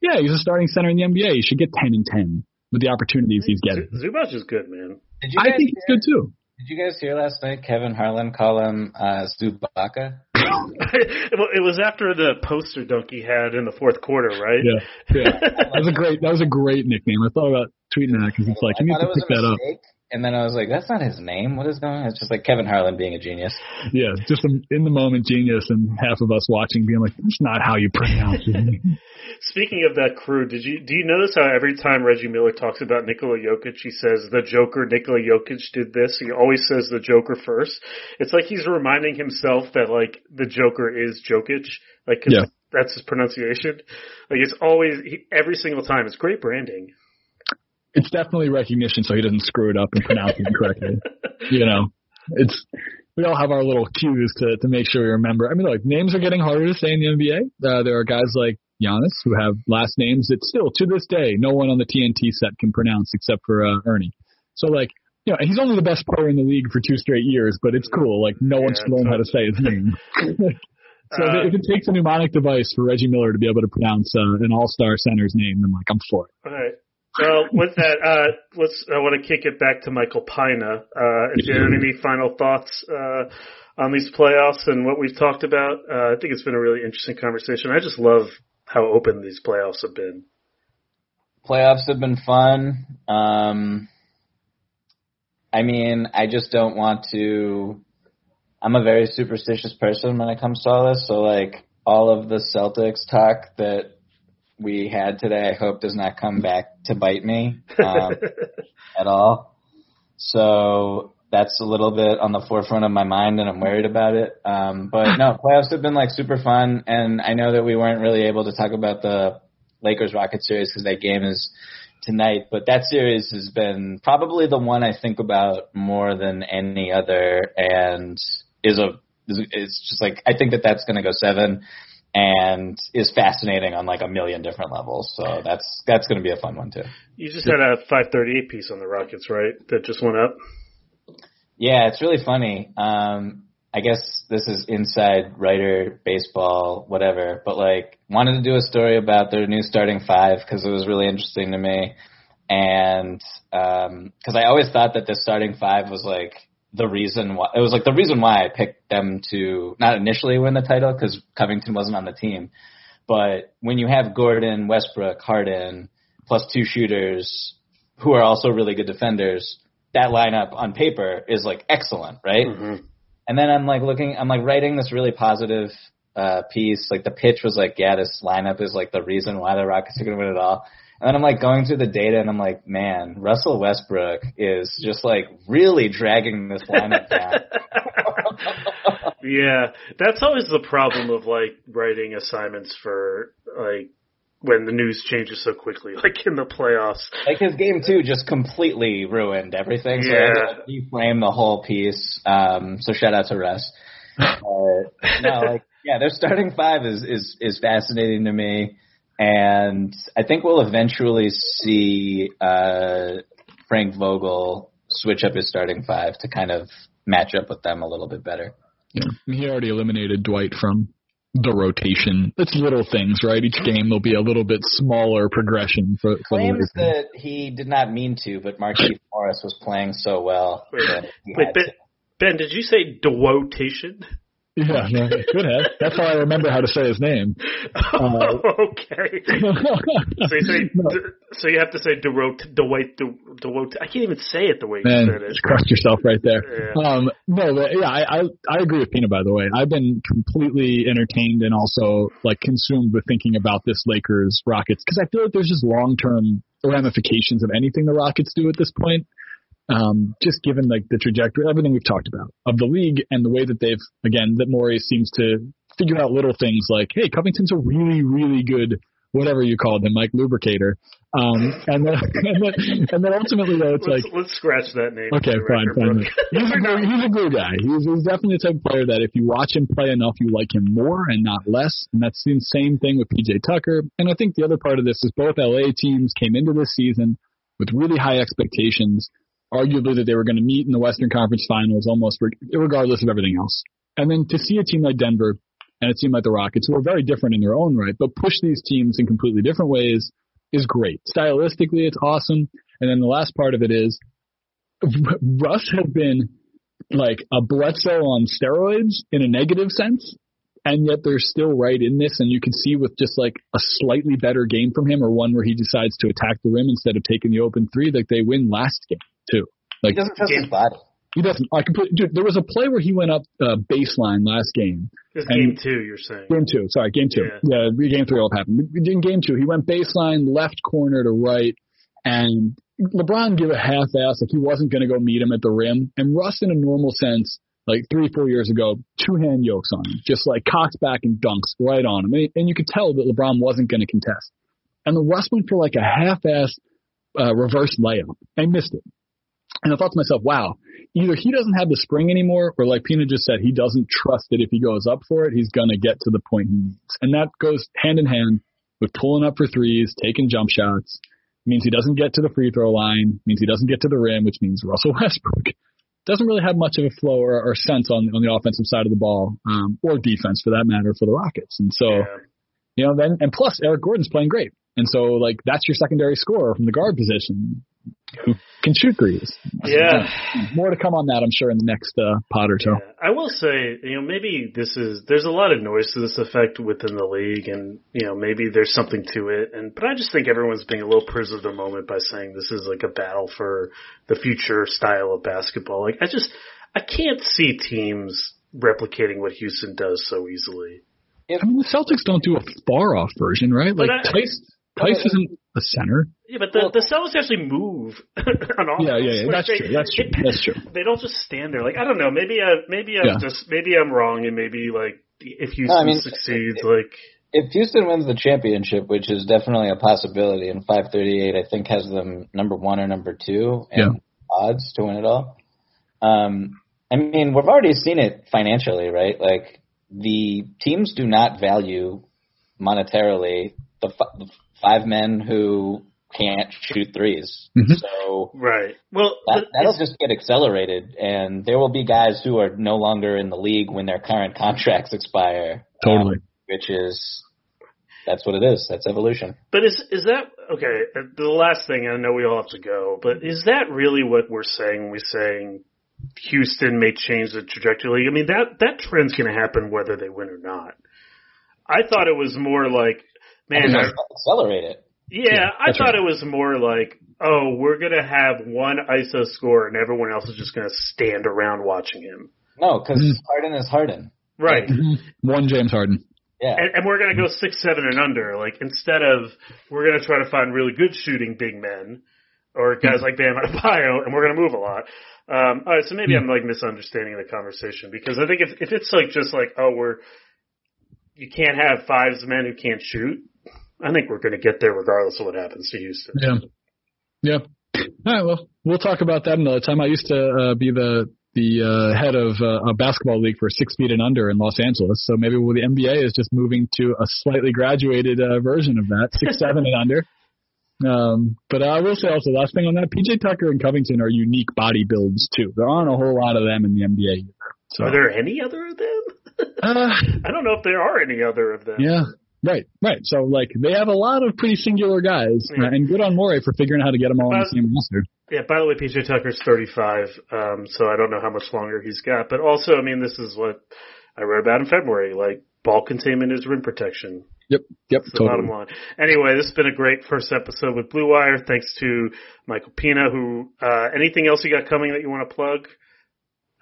yeah, he's a starting center in the NBA. He should get 10 and 10 with the opportunities he's getting. Zubac is good, man. I think he's good too. Did you guys hear last night Kevin Harlan call him uh, Zubaka? well, it was after the poster dunk he had in the fourth quarter, right? Yeah, yeah. that was a great. That was a great nickname. I thought about tweeting that because it's like you need to pick that up. And then I was like, that's not his name. What is going on? It's just like Kevin Harlan being a genius. Yeah, just an in the moment genius, and half of us watching being like, that's not how you pronounce it. Speaking of that crew, did you do you notice how every time Reggie Miller talks about Nikola Jokic, he says the Joker Nikola Jokic did this. He always says the Joker first. It's like he's reminding himself that like the Joker is Jokic, like cause yeah. that's his pronunciation. Like it's always he, every single time. It's great branding it's definitely recognition so he doesn't screw it up and pronounce it incorrectly. you know, it's we all have our little cues to to make sure we remember. I mean, like names are getting harder to say in the NBA. Uh, there are guys like Giannis who have last names that still to this day no one on the TNT set can pronounce except for uh, Ernie. So like. You know, he's only the best player in the league for two straight years, but it's cool. Like no yeah, one's learned how to say his name. so uh, if it takes a mnemonic device for Reggie Miller to be able to pronounce uh, an All-Star center's name, then like I'm for it. All right. Well, with that, uh, let's. I want to kick it back to Michael Pina. Uh, if you have any final thoughts uh, on these playoffs and what we've talked about, uh, I think it's been a really interesting conversation. I just love how open these playoffs have been. Playoffs have been fun. Um, I mean, I just don't want to. I'm a very superstitious person when it comes to all this. So, like, all of the Celtics talk that we had today, I hope does not come back to bite me um, at all. So that's a little bit on the forefront of my mind, and I'm worried about it. Um, but no, playoffs have been like super fun, and I know that we weren't really able to talk about the Lakers Rockets series because that game is tonight, but that series has been probably the one I think about more than any other, and is a it's just like I think that that's going to go seven, and is fascinating on like a million different levels. So that's that's going to be a fun one too. You just had a 538 piece on the Rockets, right? That just went up. Yeah, it's really funny. Um, I guess this is inside writer baseball, whatever. But like, wanted to do a story about their new starting five because it was really interesting to me, and because um, I always thought that the starting five was like the reason why it was like the reason why I picked them to not initially win the title because Covington wasn't on the team, but when you have Gordon, Westbrook, Harden, plus two shooters who are also really good defenders, that lineup on paper is like excellent, right? Mm-hmm. And then I'm like looking, I'm like writing this really positive uh, piece. Like the pitch was like, yeah, this lineup is like the reason why the Rockets are going to win it all. And then I'm like going through the data and I'm like, man, Russell Westbrook is just like really dragging this lineup down. yeah, that's always the problem of like writing assignments for like when the news changes so quickly, like in the playoffs. Like his game two just completely ruined everything. So yeah. I had to reframe the whole piece. Um, so shout out to Russ. uh, no, like yeah, their starting five is is is fascinating to me and I think we'll eventually see uh, Frank Vogel switch up his starting five to kind of match up with them a little bit better. Yeah, he already eliminated Dwight from the rotation. It's little things, right? Each game there'll be a little bit smaller progression for, for claims that he did not mean to, but Markieff Morris was playing so well. Wait, wait ben, ben, did you say dewotation? Yeah, no, could have. That's how I remember how to say his name. Uh, okay. so, you say, no. so you have to say DeWote, DeWote, DeWote. I can't even say it the way Man, you said it. Crushed yourself right there. Yeah. Um, no, but yeah, I, I I agree with Pina. By the way, I've been completely entertained and also like consumed with thinking about this Lakers Rockets because I feel like there's just long term ramifications of anything the Rockets do at this point um, just given like the trajectory, everything we've talked about of the league and the way that they've, again, that Morey seems to figure out little things like, hey, Covington's a really, really good, whatever you call them, like lubricator. Um, and then, and then, and then ultimately though, it's let's, like, let's scratch that name. Okay, fine, fine. he's, a he's a glue guy. He's, he's definitely the type of player that if you watch him play enough, you like him more and not less. And that's the same thing with PJ Tucker. And I think the other part of this is both LA teams came into this season with really high expectations arguably that they were going to meet in the Western Conference Finals almost regardless of everything else. And then to see a team like Denver and a team like the Rockets, who are very different in their own right, but push these teams in completely different ways is great. Stylistically, it's awesome. And then the last part of it is Russ has been like a Bledsoe on steroids in a negative sense. And yet they're still right in this, and you can see with just like a slightly better game from him, or one where he decides to attack the rim instead of taking the open three, like they win last game too. Like he doesn't trust his body. He doesn't. I completely. Dude, there was a play where he went up uh, baseline last game. It's game two, you're saying. Game two. Sorry, game two. Yeah, yeah game three all happened. In game two, he went baseline, left corner to right, and LeBron gave a half ass like he wasn't going to go meet him at the rim. And Russ, in a normal sense, like three, four years ago, two hand yokes on him, just like cocks back and dunks right on him. And, and you could tell that LeBron wasn't going to contest. And the Russ went for like a half ass uh, reverse layup and missed it. And I thought to myself, wow, either he doesn't have the spring anymore, or like Pina just said, he doesn't trust that if he goes up for it, he's going to get to the point he needs. And that goes hand in hand with pulling up for threes, taking jump shots. It means he doesn't get to the free throw line, means he doesn't get to the rim, which means Russell Westbrook doesn't really have much of a flow or, or sense on on the offensive side of the ball, um, or defense for that matter for the Rockets. And so, yeah. you know, then and plus Eric Gordon's playing great, and so like that's your secondary scorer from the guard position who can shoot threes. Yeah. More to come on that, I'm sure, in the next uh, pod or two. Yeah. I will say, you know, maybe this is there's a lot of noise to this effect within the league, and you know, maybe there's something to it. And but I just think everyone's being a little prisoner of the moment by saying this is like a battle for the future style of basketball. Like I just I can't see teams replicating what Houston does so easily. I mean, the Celtics don't do a far off version, right? Like I, Theis, Theis isn't a center. Yeah, but the the cells actually move on offense. Yeah, yeah, yeah. That's they- true. That's true. it- That's true. They don't just stand there. Like I don't know. Maybe I maybe I'm Yeah. just maybe I'm wrong, and maybe like if Houston I mean, succeeds, it- like If Houston wins the championship, which is definitely a possibility, and 538 I think has them number one or number two in Yeah. odds to win it all. Um, I mean, we've already seen it financially, right? Like the teams do not value monetarily the, the five men who can't shoot 3s Mhm. So right. Well, that, that'll just get accelerated, and there will be guys who are no longer in the league when their current contracts expire. Totally. um, which is that's what it is. That's evolution. But is is that okay? uh, The last thing I know we all have to go, but is that really what we're saying? We're saying Houston may change the trajectory. I mean that that trend's going to happen whether they win or not. I thought it was more like, I man, think I- accelerate it. yeah, Yeah, I that's thought right. it was more like, oh, we're going to have one ISO score and everyone else is just going to stand around watching him. No, because Mm. Harden is Harden. Right. One James Harden. Yeah, And, and we're going to go six, seven, and under. Like instead of we're going to try to find really good shooting big men or guys like Bam Adebayo, and we're going to move a lot. Um, all right, so maybe I'm like misunderstanding the conversation because I think if if it's like just like oh we're you can't have fives men who can't shoot. I think we're going to get there regardless of what happens to Houston. Yeah. Yeah. All right. Well, we'll talk about that another time. I used to uh, be the the uh, head of uh, a basketball league for six feet and under in Los Angeles. So maybe well, the NBA is just moving to a slightly graduated uh, version of that, six seven and under. Um, but I will say also, last thing on that, PJ Tucker and Covington are unique body builds too. There aren't a whole lot of them in the NBA. Either. So Are there any other of them? uh, I don't know if there are any other of them. yeah. Right, right. So like they have a lot of pretty singular guys, Yeah. and good on Morey for figuring out how to get them all on the same roster. Yeah, by the way, PJ Tucker's 35, um, so I don't know how much longer he's got. But also, I mean, this is what I wrote about in February. Like, ball containment is rim protection. Yep, yep, That's the totally. bottom line. Anyway, this has been a great first episode with Blue Wire. Thanks to Michael Pina, who, uh, anything else you got coming that you want to plug?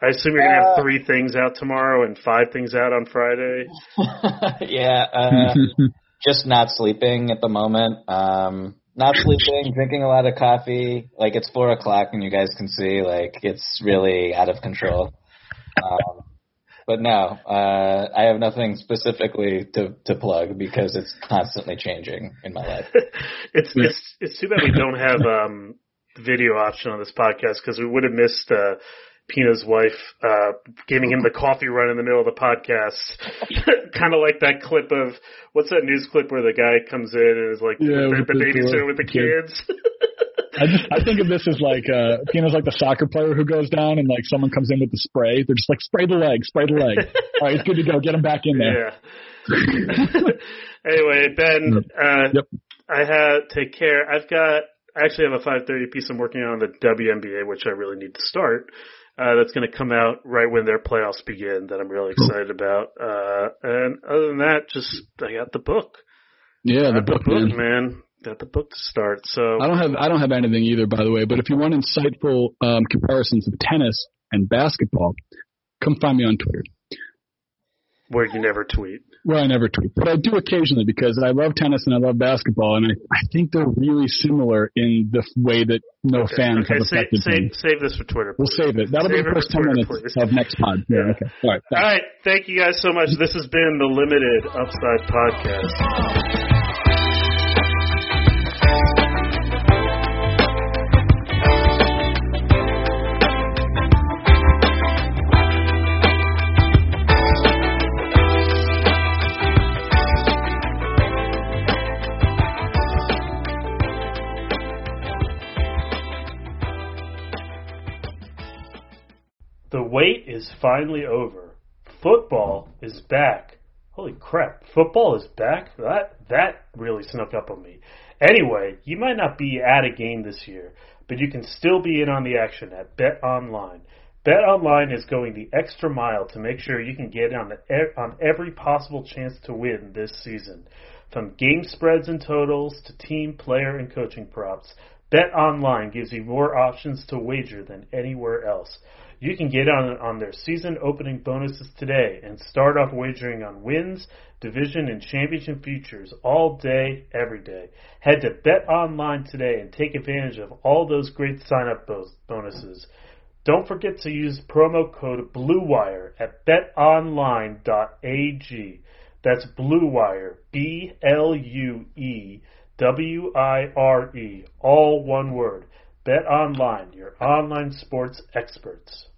I assume you're going to have Uh, three things out tomorrow and five things out on Friday. yeah. Uh, just not sleeping at the moment. Um, not sleeping, drinking a lot of coffee. Like it's four o'clock, and you guys can see like it's really out of control. Um, but no, uh, I have nothing specifically to to plug because it's constantly changing in my life. it's it's it's too bad we don't have um video option on this podcast because we would have missed uh Pina's wife uh giving him the coffee run in the middle of the podcast. kind of like that clip of what's that news clip where the guy comes in and is like Yeah, the, with the the- babysitter with the kid. kids. I just I think of this as like uh Pina's like the soccer player who goes down and like someone comes in with the spray. They're just like spray the leg, spray the leg. All right, it's good to go. Get him back in there. Yeah. anyway, Ben, uh, Yep. I had take care. I've got I actually have a 5:30 piece I'm working on the WNBA, which I really need to start. Uh, that's going to come out right when their playoffs begin. That I'm really excited about. Uh, and other than that, just I got the book. Yeah, the book, the book, man. man. Got the book to start. So I don't have I don't have anything either, by the way. But if you want insightful um, comparisons of tennis and basketball, come find me on Twitter. where you never tweet. Well, I never tweet, but I do occasionally because I love tennis and I love basketball, and I, I think they're really similar in the way that no Okay, fans okay have save, affected save, me. save this for Twitter. We'll save it. That'll Save be the first 10 Twitter, minutes please. of next pod. Yeah, okay. All right. Thanks. right. Thank you guys so much. This has been the Limited Upside Podcast. The wait is finally over. Football is back. Holy crap, football is back? That that really snuck up on me. Anyway, you might not be at a game this year, but you can still be in on the action at Bet Online. Bet Online is going the extra mile to make sure you can get on the, on every possible chance to win this season. From game spreads and totals to team, player, and coaching props, Bet Online gives you more options to wager than anywhere else. You can get on on their season opening bonuses today and start off wagering on wins, division, and championship futures all day, every day. Head to Bet Online today and take advantage of all those great sign up bonuses. Don't forget to use promo code BLUEWIRE at betonline.ag. That's BLUEWIRE, B L U E W I R E, all one word. Bet Online, your online sports experts.